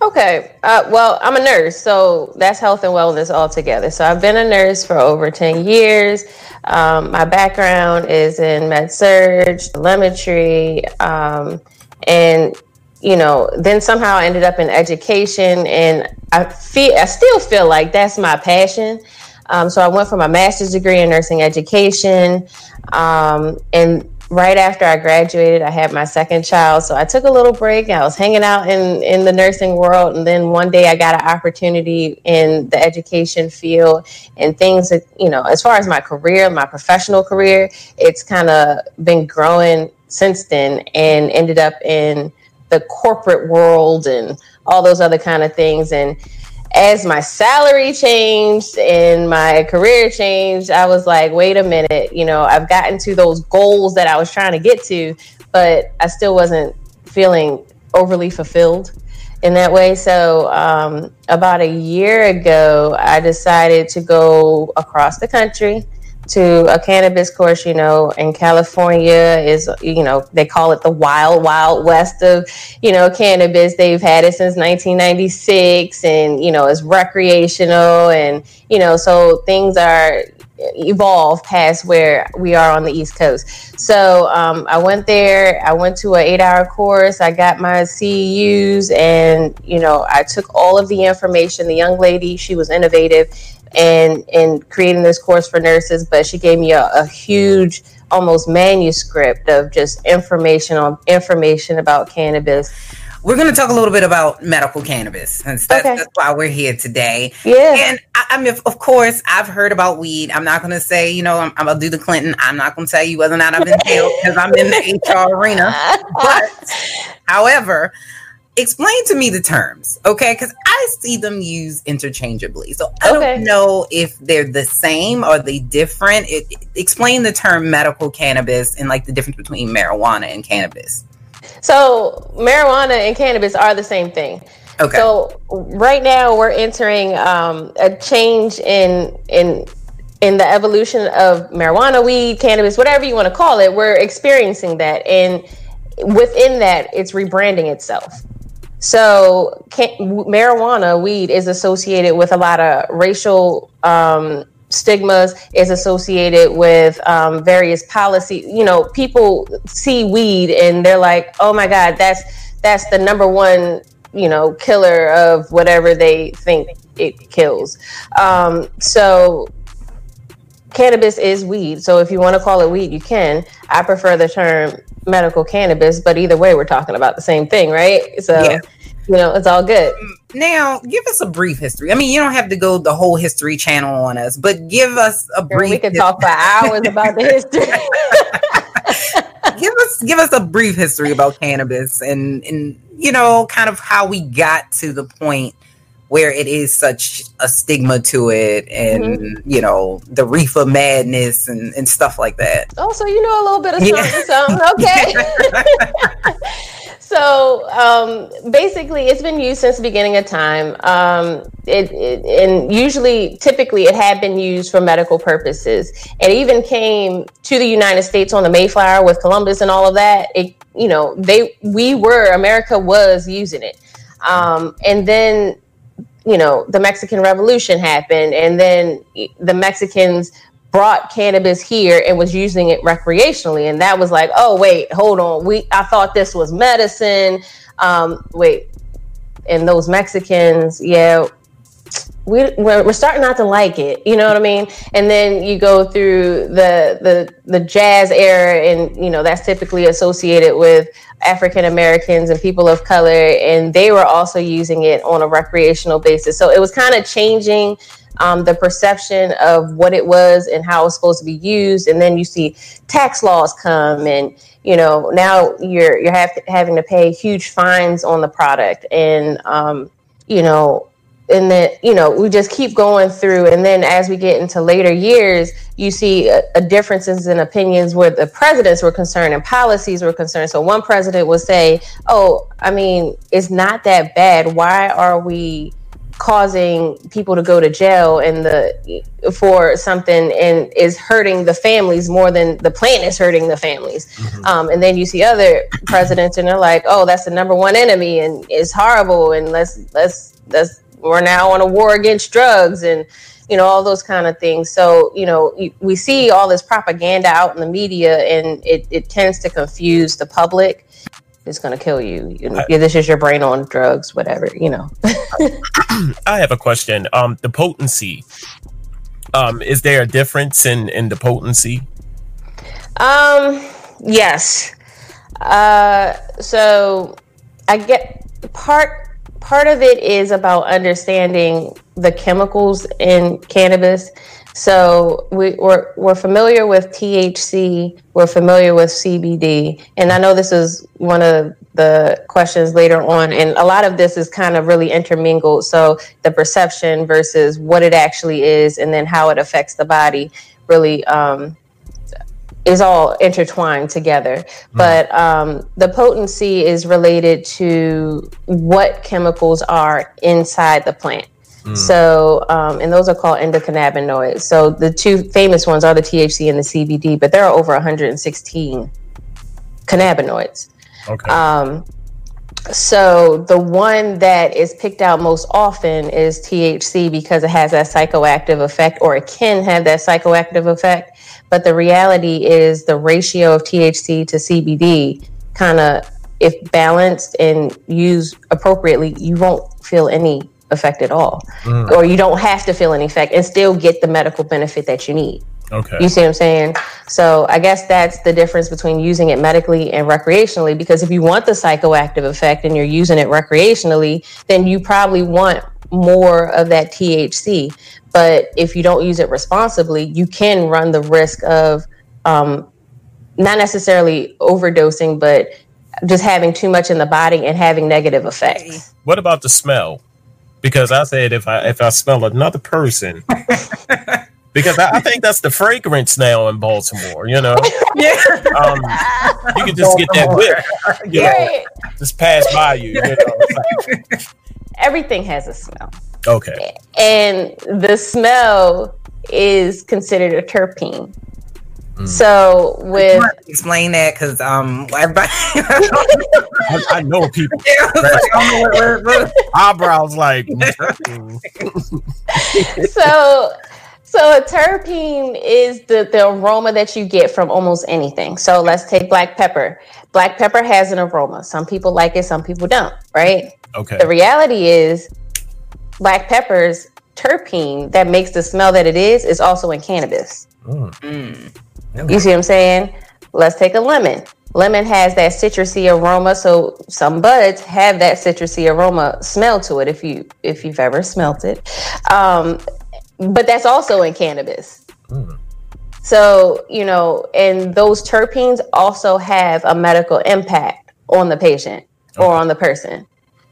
S5: Okay. Uh, well, I'm a nurse, so that's health and wellness all together. So I've been a nurse for over 10 years. Um, my background is in med-surg, telemetry, um, and you know, then somehow I ended up in education, and I feel I still feel like that's my passion. Um, so I went for my master's degree in nursing education, um, and right after I graduated, I had my second child. So I took a little break. I was hanging out in, in the nursing world. And then one day I got an opportunity in the education field and things that, you know, as far as my career, my professional career, it's kind of been growing since then and ended up in the corporate world and all those other kind of things. And as my salary changed and my career changed, I was like, wait a minute, you know, I've gotten to those goals that I was trying to get to, but I still wasn't feeling overly fulfilled in that way. So, um, about a year ago, I decided to go across the country to a cannabis course, you know, in California is, you know, they call it the wild, wild west of, you know, cannabis. They've had it since 1996 and, you know, it's recreational. And, you know, so things are evolved past where we are on the East Coast. So um, I went there, I went to an eight hour course, I got my CEUs, and, you know, I took all of the information. The young lady, she was innovative and in creating this course for nurses, but she gave me a, a huge almost manuscript of just information on information about cannabis.
S4: We're going to talk a little bit about medical cannabis, and that's, okay. that's why we're here today.
S5: Yeah,
S4: and I, I, mean, of course, I've heard about weed. I'm not going to say, you know, I'm, I'm going to do the Clinton. I'm not going to tell you whether or not I've been jailed because I'm in the HR arena. But, however, explain to me the terms, okay? Because I see them used interchangeably. So I okay. don't know if they're the same or they different. It, it, explain the term medical cannabis and like the difference between marijuana and cannabis.
S5: So marijuana and cannabis are the same thing. Okay. So right now we're entering um, a change in in in the evolution of marijuana, weed, cannabis, whatever you want to call it. We're experiencing that, and within that, it's rebranding itself. So, marijuana, weed, is associated with a lot of racial um, stigmas. Is associated with um, various policy. You know, people see weed and they're like, "Oh my God, that's that's the number one." You know, killer of whatever they think it kills. Um, so, cannabis is weed. So, if you want to call it weed, you can. I prefer the term medical cannabis, but either way, we're talking about the same thing, right? So, yeah. you know, it's all good.
S4: Now, give us a brief history. I mean, you don't have to go the whole history channel on us, but give us a brief.
S5: We could talk for hours about the history.
S4: give us give us a brief history about cannabis and and you know, kind of how we got to the point where it is such a stigma to it and mm-hmm. you know the reefer madness and, and stuff like that
S5: oh so you know a little bit of something, yeah. something. okay so um, basically it's been used since the beginning of time um, it, it, and usually typically it had been used for medical purposes it even came to the united states on the mayflower with columbus and all of that it you know they we were america was using it Um, and then, you know, the Mexican Revolution happened, and then the Mexicans brought cannabis here and was using it recreationally, and that was like, oh wait, hold on, we I thought this was medicine. Um, wait, and those Mexicans, yeah, we we're, we're starting not to like it you know what i mean? And then you go through the the the jazz era and you know that's typically associated with african americans and people of color and they were also using it on a recreational basis. So it was kind of changing um, the perception of what it was and how it was supposed to be used. And then you see tax laws come and you know now you're you're have, having to pay huge fines on the product. And um, you know and then you know we just keep going through. And then as we get into later years you see a, a differences in opinions where the presidents were concerned and policies were concerned. So one president would say oh i mean it's not that bad. Why are we causing people to go to jail and the for something? And is hurting the families more than the plant is hurting the families. Mm-hmm. um, and then you see other presidents and they're like oh that's the number one enemy and it's horrible and let's let's let's we're now on a war against drugs and you know all those kind of things. So you know we see all this propaganda out in the media and it, it tends to confuse the public. It's going to kill you, you know, this is your brain on drugs whatever you know.
S6: I have a question. Um the potency um is there a difference in in the potency?
S5: Um yes. Uh so i get the part part of it is about understanding the chemicals in cannabis. So we, we're, we're familiar with THC, we're familiar with CBD, and I know this is one of the questions later on, and a lot of this is kind of really intermingled. So the perception versus what it actually is, and then how it affects the body really um, is all intertwined together. But um, the potency is related to what chemicals are inside the plant. Mm. So, um, and those are called endocannabinoids. So the two famous ones are the THC and the CBD, but there are over 116 cannabinoids.
S6: Okay.
S5: Um, so the one that is picked out most often is THC because it has that psychoactive effect, or it can have that psychoactive effect. But the reality is the ratio of THC to CBD kind of, if balanced and used appropriately, you won't feel any effect at all. Mm. Or you don't have to feel any effect and still get the medical benefit that you need.
S6: Okay.
S5: You see what I'm saying? So I guess that's the difference between using it medically and recreationally. Because if you want the psychoactive effect and you're using it recreationally, then you probably want more of that THC. But if you don't use it responsibly, you can run the risk of um, not necessarily overdosing, but just having too much in the body and having negative effects.
S6: What about the smell? Because I said if I if I smell another person, because I, I, think that's the fragrance now in Baltimore. You know,
S4: yeah, um,
S6: you can just get that whip, you know, just pass by you. you know?
S5: Everything has a smell.
S6: Okay.
S5: And the smell is considered a terpene. Mm. So with
S4: explain that because um everybody
S6: I, I, know people eyebrows like
S5: so so a terpene is the, the aroma that you get from almost anything. So let's take black pepper. Black pepper has an aroma. Some people like it, some people don't, right?
S6: Okay.
S5: The reality is black pepper's terpene that makes the smell that it is is also in cannabis. Mm. Mm. You see what I'm saying? Let's take a lemon. Lemon has that citrusy aroma, so some buds have that citrusy aroma smell to it. If you if you've ever smelt it, um, but that's also in cannabis. Mm. So you know, and those terpenes also have a medical impact on the patient okay. or on the person.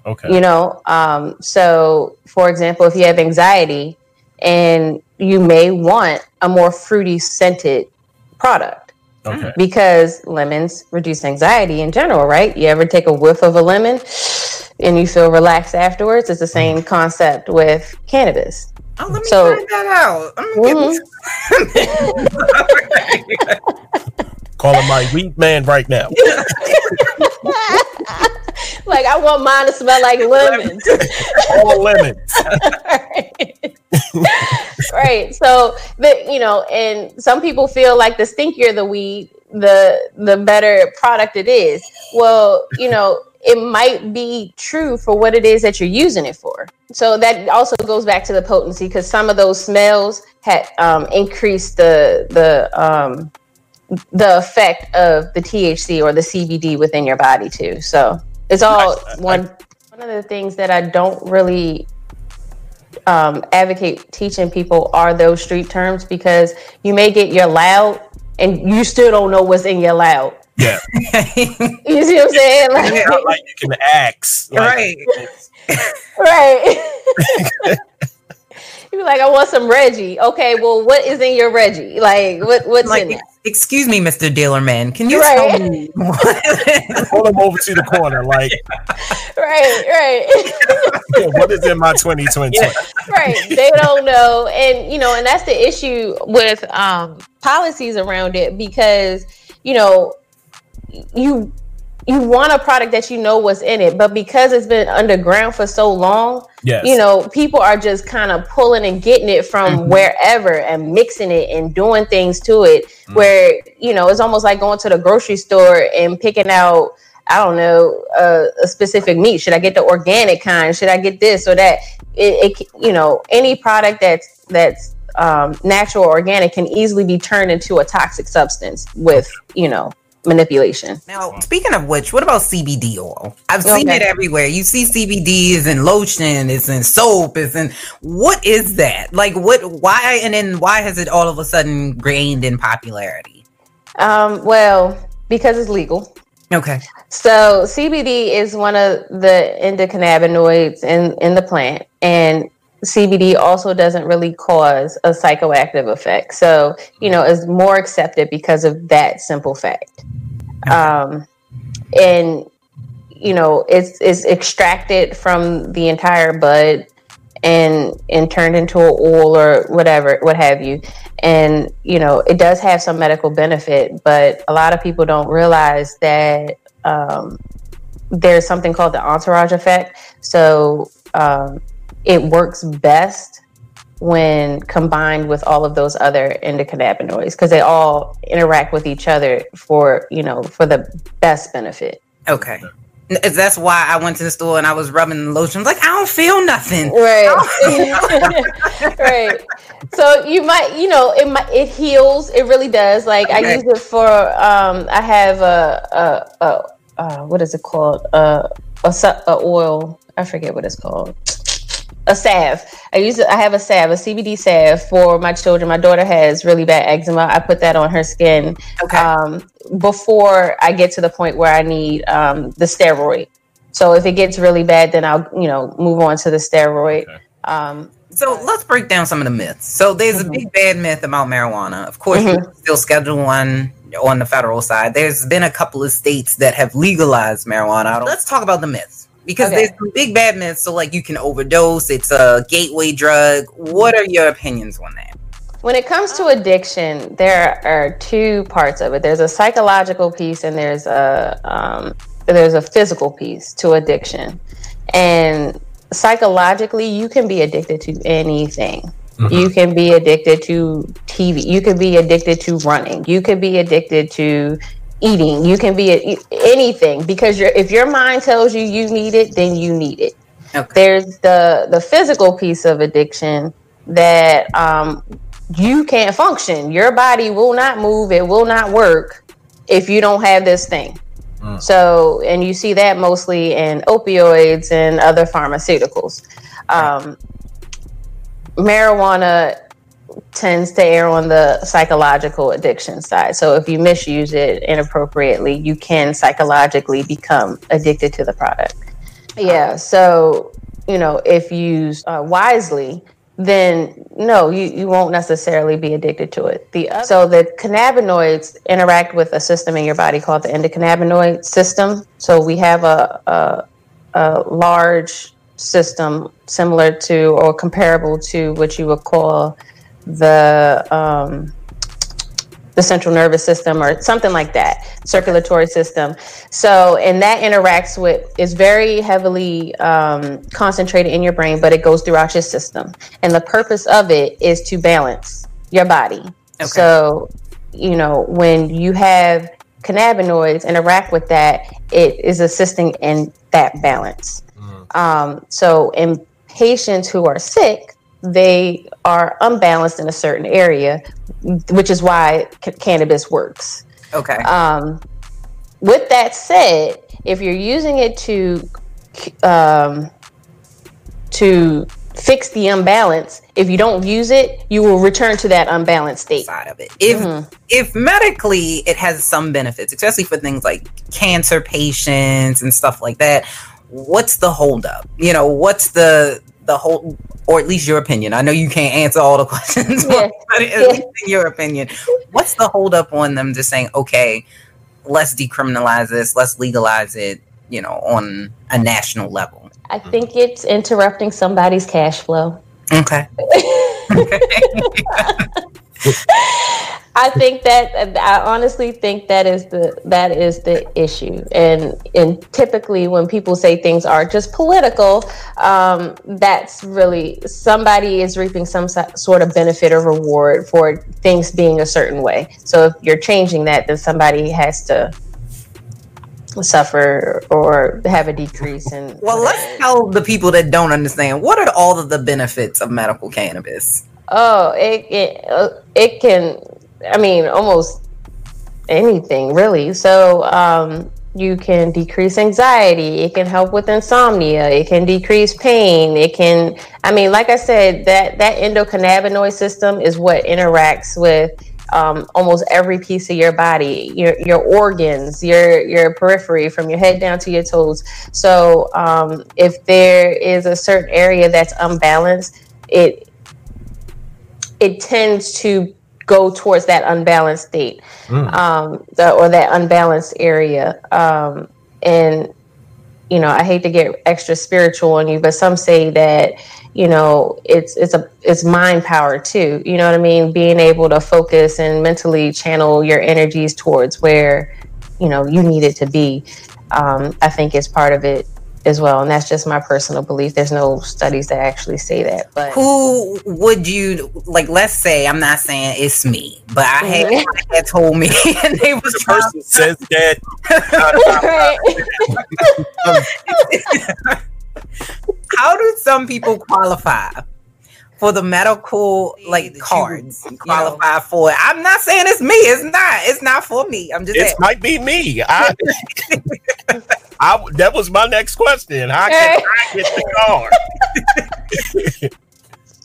S6: Okay.
S5: You know, um, so for example, if you have anxiety and you may want a more fruity scented product.
S6: Okay.
S5: Because lemons reduce anxiety in general, right? You ever take a whiff of a lemon and you feel relaxed afterwards? It's the same mm-hmm. concept with cannabis.
S4: Oh, let me so, find that out.
S6: I'm mm-hmm. Calling my weed man right now.
S5: like, I want mine to smell like lemons.
S6: All lemons.
S5: right. So the you know, and some people feel like the stinkier the weed, the the better product it is. Well, you know, it might be true for what it is that you're using it for. So that also goes back to the potency because some of those smells had um, increased the the um, the effect of the THC or the CBD within your body too. So it's all
S6: I- I-
S5: one one of the things that I don't really um, advocate teaching people are those street terms because you may get your loud and you still don't know what's in your loud.
S6: Yeah.
S5: You see what I'm saying? Like,
S6: It's not like you can ask. Like,
S4: Right.
S5: right. you be like, I want some Reggie. Okay, well, what is in your Reggie? Like, what what's in it?
S4: excuse me, Mr. Dealerman, can you
S5: Right.
S4: tell me?
S6: Pull them over to the corner. Like,
S5: Right, right.
S6: what is in my 2020?
S5: right they don't know and you know and that's the issue with um policies around it because you know you you want a product that you know what's in it but because it's been underground for so long
S6: Yes.
S5: you know people are just kind of pulling and getting it from
S4: Mhm.
S5: wherever and mixing it and doing things to it where you know it's almost like going to the grocery store and picking out i don't know uh, a specific meat should i get the organic kind should i get this or that it, it you know any product that's that's um, natural or organic can easily be turned into a toxic substance with you know manipulation
S4: Now, speaking of which, what about CBD oil? I've seen
S5: Okay.
S4: it everywhere. You see CBD is in lotion, it's in soap, it's in what is that? Like what why and then why has it all of a sudden gained in popularity?
S5: um, well because it's legal
S4: Okay.
S5: So CBD is one of the endocannabinoids in, in the plant, and CBD also doesn't really cause a psychoactive effect. So you know, it's more accepted because of that simple fact. Um, and you know, it's it's extracted from the entire bud and and turned into an oil or whatever, what have you. And you know, it does have some medical benefit, but a lot of people don't realize that um, there's something called the entourage effect. So um, it works best when combined with all of those other endocannabinoids because they all interact with each other for you know for the best benefit.
S4: Okay. That's why I went to the store and I was rubbing the lotion. Like, I don't feel nothing.
S5: Right. right. So you might, you know, it might it heals. It really does. Like I use it for um I have a a, a uh, what is it called? Uh, a a oil. I forget what it's called. A salve. I use. I have a salve, a CBD salve for my children. My daughter has really bad eczema. I put that on her skin
S4: Okay.
S5: um, before I get to the point where I need um, the steroid. So if it gets really bad, then I'll you know move on to the steroid.
S6: Okay.
S5: Um,
S4: So let's break down some of the myths. So there's
S5: Mhm.
S4: a big bad myth about marijuana. Of course,
S5: Mhm.
S4: you still schedule one on the federal side. There's been a couple of states that have legalized marijuana. Let's talk about the myths because
S5: Okay.
S4: there's some big bad myths. So like you can overdose. It's a gateway drug. What are your opinions on that?
S5: When it comes to addiction, there are two parts of it. There's a psychological piece, and there's a um, there's a physical piece to addiction. And psychologically, you can be addicted to anything. You can be addicted to TV. You can be addicted to running. You could be addicted to eating. You can be a, anything because your if your mind tells you you need it, then you need it
S4: Okay.
S5: there's the the physical piece of addiction that um, you can't function your body will not move it will not work if you don't have this thing
S6: Mm.
S5: so and you see that mostly in opioids and other pharmaceuticals um, marijuana tends to err on the psychological addiction side so if you misuse it inappropriately you can psychologically become addicted to the product yeah. So, you know, if used uh, wisely, then no, you, you won't necessarily be addicted to it. The oth- so the cannabinoids interact with a system in your body called the endocannabinoid system. So we have a, a, a large system similar to or comparable to what you would call the um, the central nervous system or something like that, circulatory system. So, and that interacts with, is very heavily um, concentrated in your brain, but it goes throughout your system. And the purpose of it is to balance your body.
S4: Okay.
S5: So, you know, when you have cannabinoids interact with that, it is assisting in that balance. Um, so, in patients who are sick, they are unbalanced in a certain area, which is why c- cannabis works.
S4: Okay.
S5: Um, with that said, if you're using it to um, to fix the imbalance, if you don't use it, you will return to that unbalanced state.
S4: side of it. If
S5: Mhm.
S4: if medically it has some benefits, especially for things like cancer patients and stuff like that, what's the holdup? You know, what's the the whole or at least your opinion. I know you can't answer all the questions,
S5: Yeah.
S4: but at
S5: Yeah.
S4: least in your opinion, what's the holdup on them just saying, okay, let's decriminalize this, let's legalize it, you know, on a national level.
S5: I think it's interrupting somebody's cash flow.
S4: Okay.
S5: I think that I honestly think that is the that is the issue, and and typically when people say things are just political, um, that's really somebody is reaping some sort of benefit or reward for things being a certain way. So if you're changing that, then somebody has to suffer or have a decrease in.
S4: Well, let's tell the people that don't understand what are all of the benefits of medical cannabis?
S5: Oh, it it, uh, it can. I mean, almost anything really. So um, you can decrease anxiety. It can help with insomnia. It can decrease pain. It can. I mean, like I said, that that endocannabinoid system is what interacts with. Um, almost every piece of your body, your your organs, your your periphery, from your head down to your toes. So, um, if there is a certain area that's unbalanced, it it tends to go towards that unbalanced state um, the, or that unbalanced area. Um, and, you know, I hate to get extra spiritual on you, but some say that, you know, it's, it's a, it's mind power too. You know what I mean? Being able to focus and mentally channel your energies towards where, you know, you need it to be. Um, I think is part of it as well. And that's just my personal belief. There's no studies that actually say that, but
S4: Who would you like? Let's say I'm not saying it's me, but I had
S5: mm-hmm.
S4: somebody that told me, and they was
S6: The
S4: trying
S6: person says that.
S4: how do some people qualify for the medical like cards qualify for it i'm not saying it's me it's not it's not for me i'm just
S6: It might be me. I, I that was my next question. How can I get the car?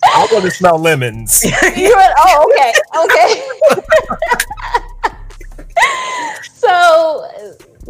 S6: I want to smell lemons.
S5: You oh, okay, okay. so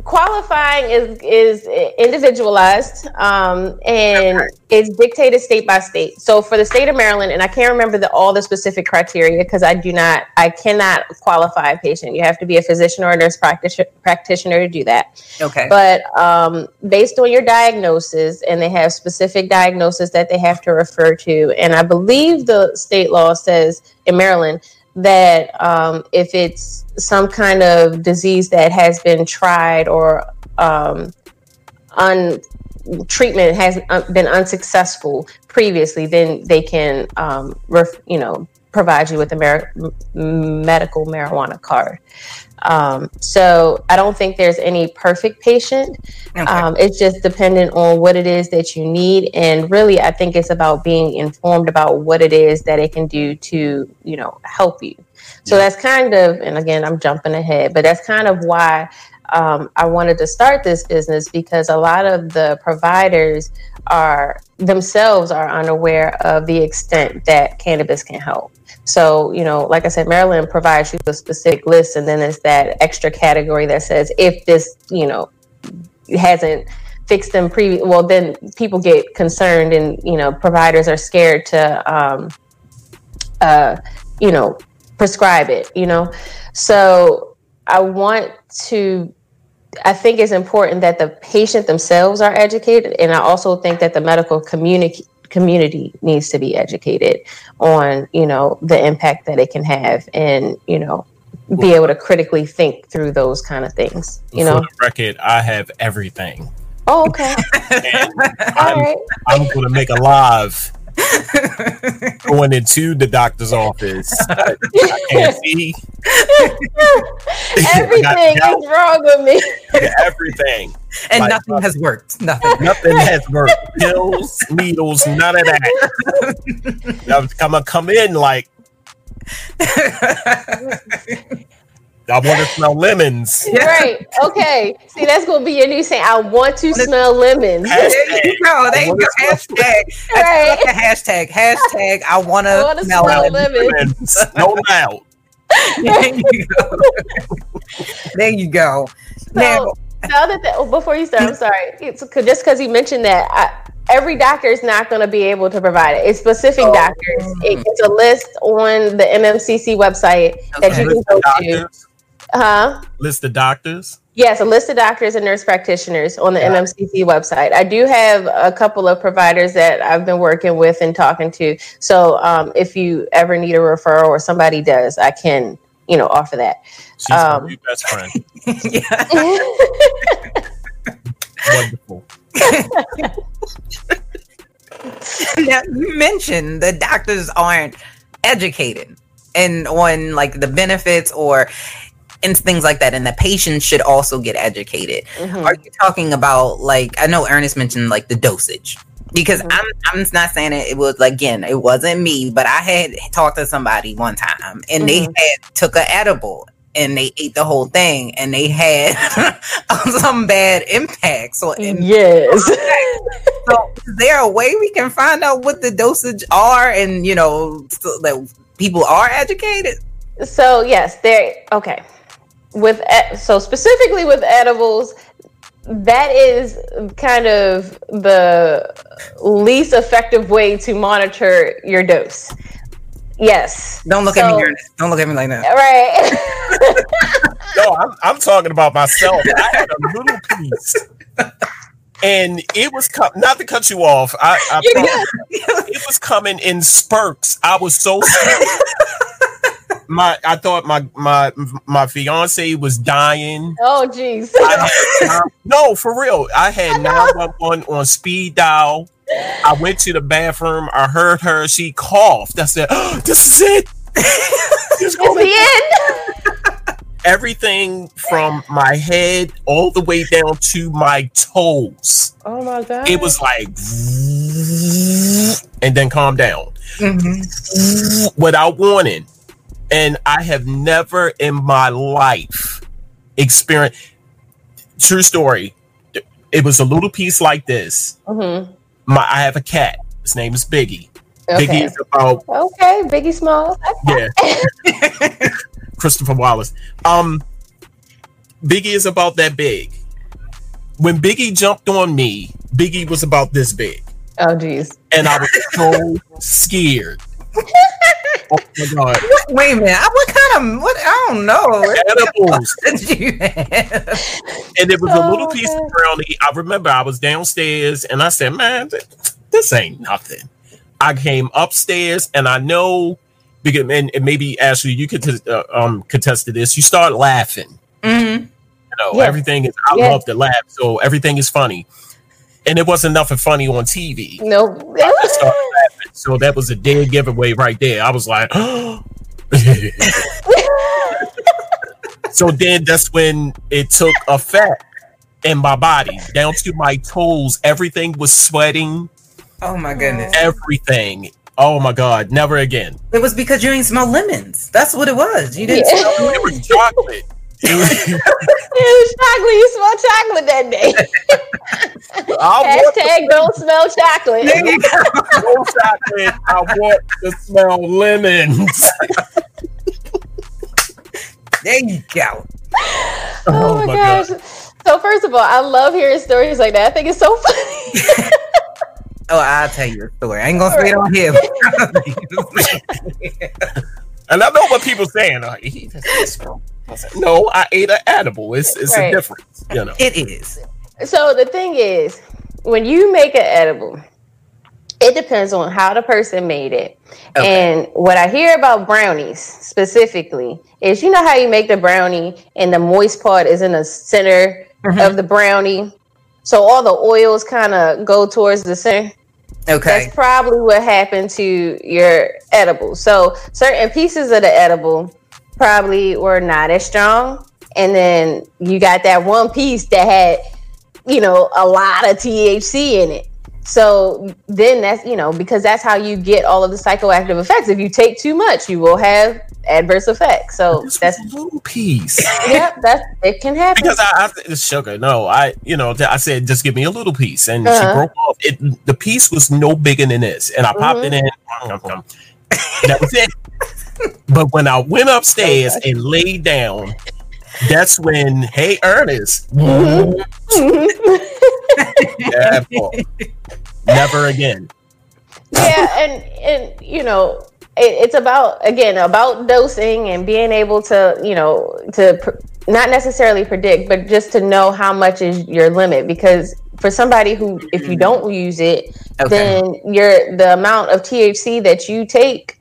S5: qualifying is is individualized um, and it's dictated state by state. So for the state of Maryland, and I can't remember the, all the specific criteria because I do not, I cannot qualify a patient. You have to be a physician or a nurse practitioner practitioner to do that.
S4: okay
S5: But um, based on your diagnosis, and they have specific diagnosis that they have to refer to, and I believe the state law says in Maryland that um, if it's some kind of disease that has been tried or um, un treatment has uh, been unsuccessful previously, then they can, um, ref, you know, provide you with a mar- medical marijuana card. Um, so I don't think there's any perfect patient.
S4: okay
S5: Um, it's just dependent on what it is that you need, and really, I think it's about being informed about what it is that it can do to, you know, help you. So that's kind of, and again, I'm jumping ahead, but that's kind of why um, I wanted to start this business because a lot of the providers are themselves are unaware of the extent that cannabis can help. So, you know, like I said, Maryland provides you a specific list, and then there's that extra category that says if this, you know, hasn't fixed them well then people get concerned and you know providers are scared to um uh you know prescribe it you know so i want to i think it's important that the patient themselves are educated and i also think that the medical community community needs to be educated on you know the impact that it can have and you know be able to critically think through those kind of things. You
S6: For
S5: know.
S6: the record, I have everything.
S5: Oh, okay.
S6: I'm,
S5: right.
S6: I'm going to make a live going into the doctor's office. I, I can't see
S5: Everything is wrong with me.
S6: everything.
S4: and
S6: Like,
S4: nothing uh, has worked. Nothing.
S6: Nothing has worked. Pills, needles, none of that. I'm gonna come in like I want to smell lemons.
S5: Right. Okay. See, that's gonna be your new saying. I want to smell lemons.
S4: There you go. There you go. Hashtag.
S5: Right.
S4: That's the hashtag. Hashtag. I want to
S5: to
S4: smell
S5: smell lemons.
S6: Lemons. No doubt.
S4: There you go. there you go. Now,
S5: So, the other thing, oh, before you start, I'm sorry. It's 'cause- just because you mentioned that, I, every doctor is not going to be able to provide it. It's specific
S4: Oh.
S5: doctors. It, it's a list on the MMCC website that you can go to.
S6: doctors.
S5: Huh?
S6: List of doctors.
S5: Yes, a list of doctors and nurse practitioners on the MMCC website. I do have a couple of providers that I've been working with and talking to. So um, if you ever need a referral or somebody does, I can, you know, offer that.
S6: She's
S5: Um,
S6: my best friend.
S4: yeah.
S6: Wonderful.
S4: now you mentioned the doctors aren't educated and on like the benefits or and things like that and the patients should also get educated
S5: Mhm.
S4: are you talking about like i know ernest mentioned like the dosage because
S5: Mhm.
S4: i'm i'm not saying it, it was like, again it wasn't me but i had talked to somebody one time and they
S5: Mhm.
S4: had took a edible and they ate the whole thing and they had some bad impact so
S5: Yes.
S4: so is there a way we can find out what the dosage are and you know so that people are educated?
S5: So yes, there. Okay, with e- so specifically with edibles, that is kind of the least effective way to monitor your dose. Yes.
S4: Don't look at me, Ernest. Don't look at me like that.
S5: Right.
S6: No, I'm, I'm talking about myself. I had a little piece, and it was com- not to cut you off. I, I it was coming in spurts. I was so scared. my I thought my my my fiance was dying.
S5: oh, jeez.
S6: No, for real. I had 911 on speed dial. I went to the bathroom. I heard her. She coughed. I said, oh, "This is it." It's
S5: It's
S6: going
S5: the end.
S6: everything from my head all the way down to my toes.
S5: Oh my god.
S6: It was like, and then calm down
S4: Mhm.
S6: without warning. And I have never in my life experienced. True story. It was a little piece like this.
S5: Mhm.
S6: My, I have a cat. His name is Biggie.
S5: Okay.
S6: Biggie is about
S5: Okay, Biggie Smalls.
S6: yeah. Christopher Wallace. Um, Biggie is about that big. When Biggie jumped on me, Biggie was about this big,
S5: Oh, jeez.
S6: and I was so scared. Oh my god!
S4: Wait a minute. I- What kind of what? I don't know.
S6: Edibles,
S4: What did you have?
S6: and it was a little
S5: Oh,
S6: piece of
S5: okay.
S6: brownie. I remember I was downstairs, and I said, "Man, this ain't nothing." I came upstairs, and I know because and, and maybe Ashley, you could uh, um contest to this. You start laughing.
S4: Mhm.
S6: you know
S5: Yes.
S6: everything is i
S5: Yes.
S6: love to laugh so everything is funny and it wasn't nothing funny on tv
S5: Nope.
S6: I started laughing. so that was a dead giveaway right there i was like so then that's when it took effect in my body down to my toes everything was sweating
S4: Oh my goodness.
S6: everything oh my god never again
S4: It was because you ain't smell lemons. That's what it was. You didn't
S5: Yeah.
S4: smell
S6: it was chocolate It was-
S5: chocolate. You smell chocolate that day.
S6: I
S5: Hashtag don't smell chocolate.
S4: There you go.
S6: no chocolate. I want to smell lemons.
S4: There you go.
S5: Oh, oh my, gosh. So first of all, I love hearing stories like that. I think it's so funny.
S4: Oh, I'll tell you a story. I ain't gonna say it on here.
S6: And I know what people saying. he doesn't smell- I said, No, I ate an edible. It's it's
S5: Right.
S6: a difference, you know.
S4: it is.
S5: so the thing is, when you make an edible, It depends on how the person made it.
S4: Okay.
S5: And what I hear about brownies specifically is you know how you make the brownie and the moist part is in the center mm-hmm. of the brownie. So all the oils kind of go towards the center.
S4: Okay.
S5: That's probably what happened to your edible. So certain pieces of the edible probably were not as strong. And then you got that one piece that had, you know, a lot of THC in it. So then that's, you know, because that's how you get all of the psychoactive effects. If you take too much, you will have adverse effects. So
S6: This
S5: that's,
S6: was a little piece.
S5: yeah, that's, it can happen.
S6: because I, I it's sugar. No, I you know I said just give me a little piece, and
S5: Uh-huh.
S6: she broke off. It the piece was no bigger than this, and I popped it in. that was it. But when I went upstairs and laid down, that's when hey Ernest, mm-hmm. part. never again.
S5: yeah and and you know it, it's about again about dosing and being able to you know to pr- not necessarily predict but just to know how much is your limit because for somebody who if you mm-hmm. don't use it
S4: Okay.
S5: then your the amount of thc that you take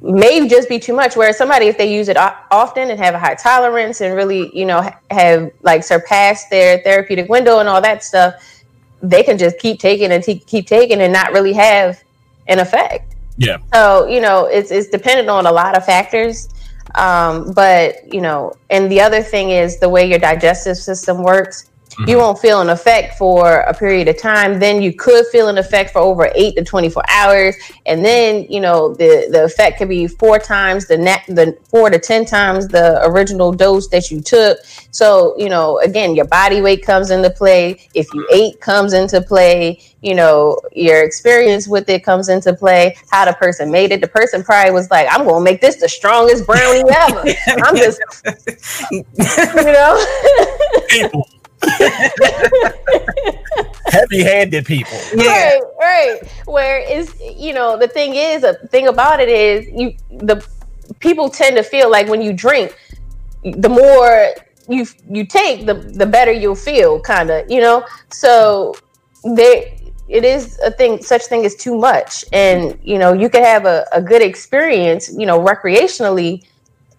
S5: may just be too much whereas somebody if they use it often and have a high tolerance and really you know have like surpassed their therapeutic window and all that stuff they can just keep taking and te- keep taking and not really have an effect.
S6: Yeah,
S5: so you know it's it's dependent on a lot of factors. Um, but you know and the other thing is the way your digestive system works you mm-hmm. won't feel an effect for a period of time then you could feel an effect for over 8 to 24 hours and then you know the the effect could be four times the net the 4 to 10 times the original dose that you took. So you know again your body weight comes into play. If you mm-hmm. ate comes into play. You know your experience with it comes into play. How the person made it. The person probably was like i'm gonna make this the strongest brownie ever. I'm just you know?
S6: People, heavy-handed people.
S4: Yeah.
S5: right right where is you know the thing is a thing about it is you the people tend to feel like when you drink the more you you take the the better you'll feel kind of you know so there it is a thing such thing as too much and you know you could have a, a good experience you know recreationally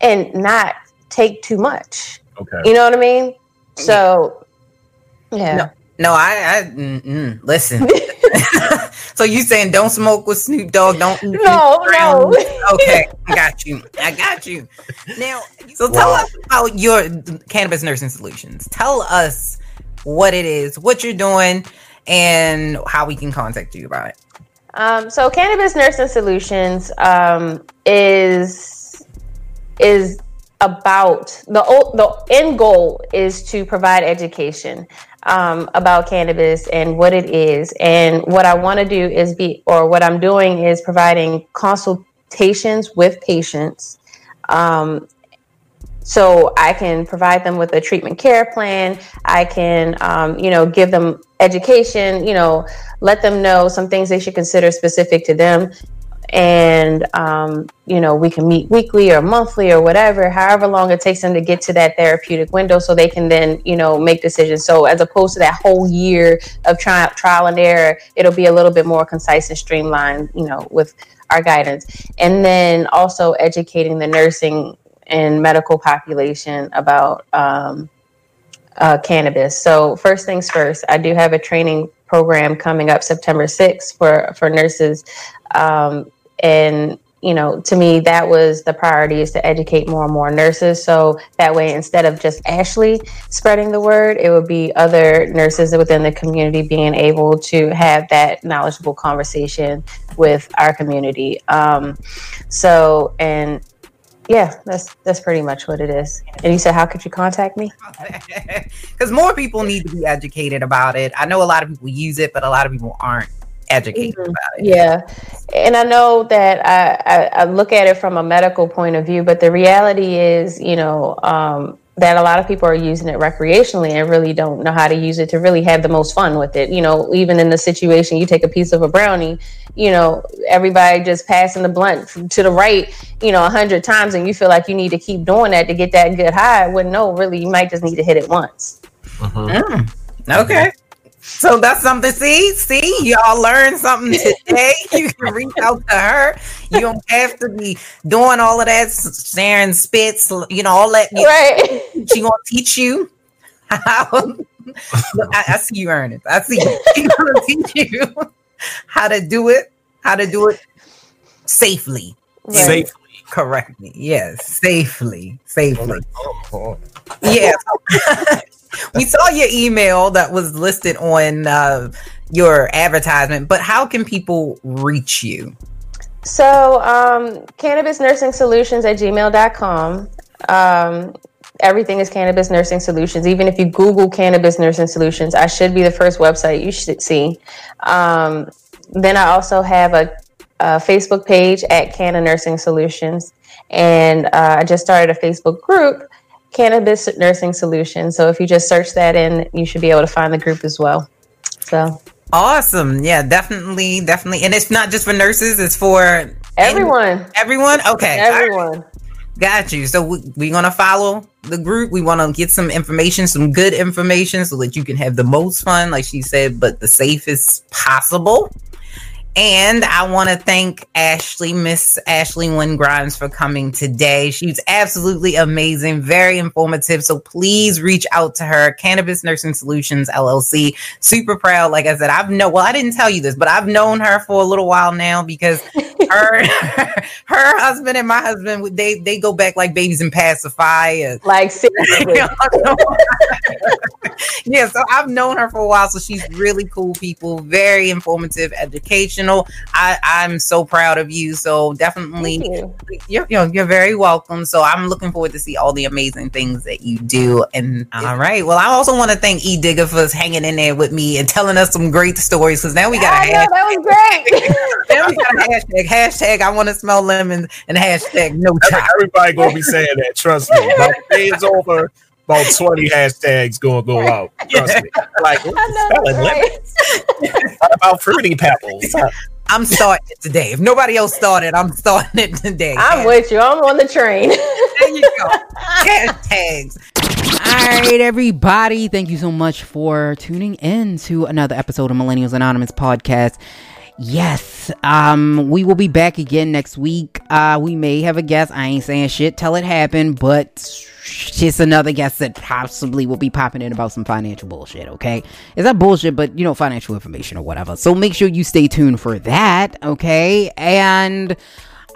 S5: and not take too much
S6: Okay.
S5: you know what i mean so yeah
S4: No, I, I mm, mm, listen. so you saying don't smoke with Snoop Dogg? Don't
S5: No, no.
S4: Okay, I got you. I got you. Now, so tell
S6: Wow.
S4: us about your cannabis nursing solutions. Tell us what it is, what you're doing, and how we can contact you about it.
S5: Um, so cannabis nursing solutions um, is is about the the end goal is to provide education um, about cannabis and what it is. And what I want to do is be, or what I'm doing is providing consultations with patients. Um, so I can provide them with a treatment care plan. I can, um, you know, give them education. You know, let them know some things they should consider specific to them. And um, you know, we can meet weekly or monthly or whatever, however long it takes them to get to that therapeutic window, so they can then, you know, make decisions. So as opposed to that whole year of trial, trial and error, it'll be a little bit more concise and streamlined, you know, with our guidance. And then also educating the nursing and medical population about um, uh, cannabis. So first things first, I do have a training program coming up September 6th for for nurses, um, and you know, to me, that was the priority is to educate more and more nurses. So that way, instead of just Ashley spreading the word, it would be other nurses within the community being able to have that knowledgeable conversation with our community. Um, so, and yeah, that's that's pretty much what it is. And you said, how could you contact me?
S4: Because more people need to be educated about it. I know a lot of people use it, but a lot of people aren't educated
S5: Mhm.
S4: about it.
S5: Yeah, and I know that I, I, I look at it from a medical point of view, but the reality is, you know, um, that a lot of people are using it recreationally and really don't know how to use it to really have the most fun with it. You know, even in the situation, you take a piece of a brownie, you know, everybody just passing the blunt to the right, you know, a hundred times, and you feel like you need to keep doing that to get that good high. When no, really, you might just need to hit it once.
S6: Mhm.
S4: Mm, okay. So that's something. See, see, y'all learned something today. you can reach out to her. You don't have to be doing all of that, staring spits, you know, all that.
S5: Right.
S4: She gonna teach you how. Look, I, I see you, Ernest. I see you. She gonna teach you how to do it, how to do it safely,
S5: Right.
S6: Safely.
S4: correctly. Yes, safely, safely. Oh, yeah. We saw your email that was listed on uh, your advertisement, but how can people reach you?
S5: So, um, cannabis nursing solutions at gmail.com. Um, everything is cannabis nursing solutions. Even if you Google cannabis nursing solutions, I should be the first website you should see. Um, then I also have a, a Facebook page at Canna Nursing Solutions. And uh, I just started a Facebook group, Cannabis Nursing Solutions. So if you just search that in, you should be able to find the group as well. So
S4: Awesome. Yeah, definitely, definitely. And it's not just for nurses, it's for
S5: everyone,
S4: everyone. Okay. All right.
S5: everyone.
S4: Got you. So we, we're gonna follow the group. We want to get some information, some good information, so that you can have the most fun, like she said, but the safest possible. And I want to thank Ashley, Miss Ashley Wynn Grimes, for coming today. She was absolutely amazing, very informative. So please reach out to her, Cannabis Nursing Solutions LLC. Super proud. Like I said, I've known. Well, I didn't tell you this, but I've known her for a little while now because her, her husband and my husband, they they go back like babies and pacify. And,
S5: Like seriously.
S4: yeah, so I've known her for a while, so she's really cool people, very informative, educational. I, I'm so proud of you. So definitely
S5: you.
S4: you're, you're you're very welcome. So I'm looking forward to see all the amazing things that you do. And all right, well, I also want to thank E Digger for hanging in there with me and telling us some great stories because now we got
S5: I
S4: a
S5: know, that was great.
S4: Now we got a hashtag. Hashtag I want to smell lemons and hashtag no
S6: Every- Everybody gonna be saying that. Trust me. By the day is over, about twenty hashtags gonna go out. Trust me. Like
S5: I know,
S6: spelling
S5: that's
S6: lemons?
S5: right.
S6: What about fruity pebbles?
S4: I'm starting it today. If nobody else started, I'm starting it today.
S5: I'm with you. I'm on the train.
S4: There you go. Hashtags.
S2: All right, everybody. Thank you so much for tuning in to another episode of Millennials Anonymous podcast. Yes, um, we will be back again next week. Uh, we may have a guest. I ain't saying shit till it happened, but just another guest that possibly will be popping in about some financial bullshit. Okay, is that bullshit, but you know, financial information or whatever. So make sure you stay tuned for that. Okay, and.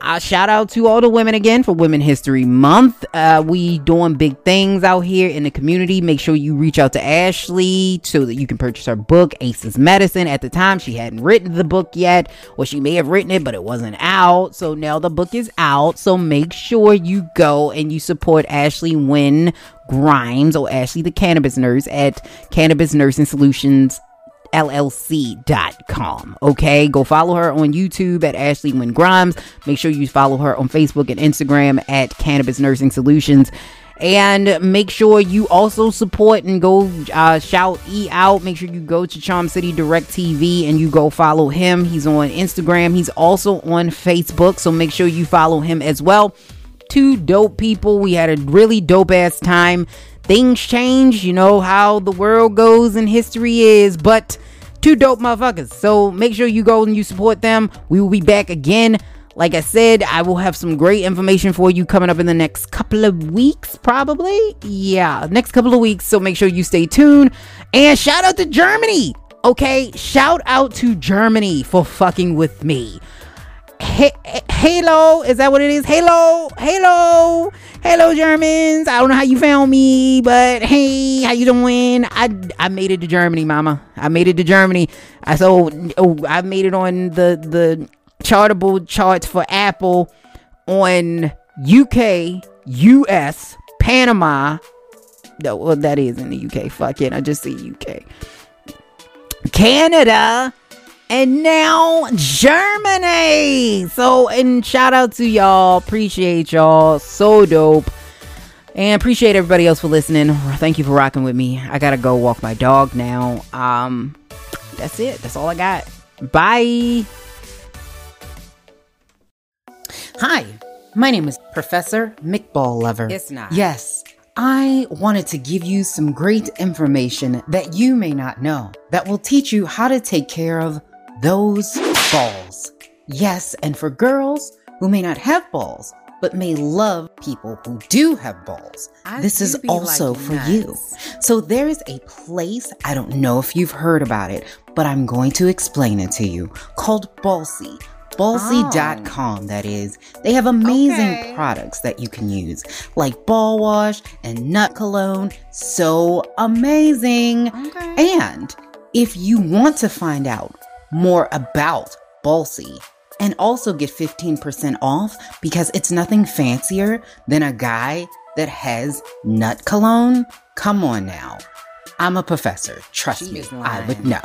S2: Uh, shout out to all the women again for Women History Month. Uh, we doing big things out here in the community. Make sure you reach out to Ashley so that you can purchase her book, Aces Medicine. At the time, she hadn't written the book yet, or she may have written it, but it wasn't out. So now the book is out. So make sure you go and you support Ashley Wynn Grimes or Ashley the Cannabis Nurse at Cannabis Nursing Solutions llc.com okay go follow her on youtube at ashley wynn grimes make sure you follow her on facebook and instagram at cannabis nursing solutions and make sure you also support and go uh, shout E out. Make sure you go to Charm City Direct TV and you go follow him. He's on Instagram. He's also on Facebook. So make sure you follow him as well. Two dope people. We had a really dope ass time. Things change, you know how the world goes and history is, but two dope motherfuckers. So make sure you go and you support them. We will be back again. Like I said, I will have some great information for you coming up in the next couple of weeks, probably. Yeah, next couple of weeks. So make sure you stay tuned. And shout out to Germany. Okay, shout out to Germany for fucking with me. Ha- Halo, is that what it is? Halo, Halo, Hello, Germans. I don't know how you found me, but hey, how you doing? I I made it to Germany, Mama. I made it to Germany. I so oh, I made it on the the chartable charts for Apple on UK, US, Panama. No, well, that is in the UK. Fuck it, I just see UK, Canada and now Germany. So, and shout out to y'all. Appreciate y'all. So dope. And appreciate everybody else for listening. Thank you for rocking with me. I gotta go walk my dog now. Um, that's it. That's all I got. Bye. Hi, my name is Professor McBall Lover.
S4: It's not.
S2: Yes, I wanted to give you some great information that you may not know that will teach you how to take care of those balls. Yes, and for girls who may not have balls, but may love people who do have balls.
S7: I
S2: this is also
S7: like
S2: for you. So there is a place, I don't know if you've heard about it, but I'm going to explain it to you, called Ballsy. Ballsy.com, that is. They have amazing
S7: Okay.
S2: products that you can use, like ball wash and nut cologne. So amazing.
S7: Okay.
S2: And if you want to find out more about Ballsy and also get 15% off because it's nothing fancier than a guy that has nut cologne, come on now. I'm a professor. Trust
S7: She
S2: me, I would know.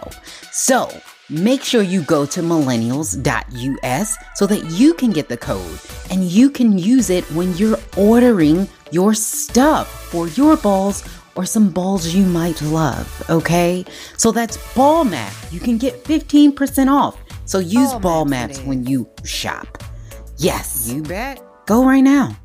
S2: So make sure you go to millennials.us so that you can get the code and you can use it when you're ordering your stuff for your balls or some balls you might love, okay? So that's ball map. You can get 15% off. So use
S7: Ball
S2: ball
S7: maps
S2: when you shop. Yes.
S7: You bet.
S2: Go right now.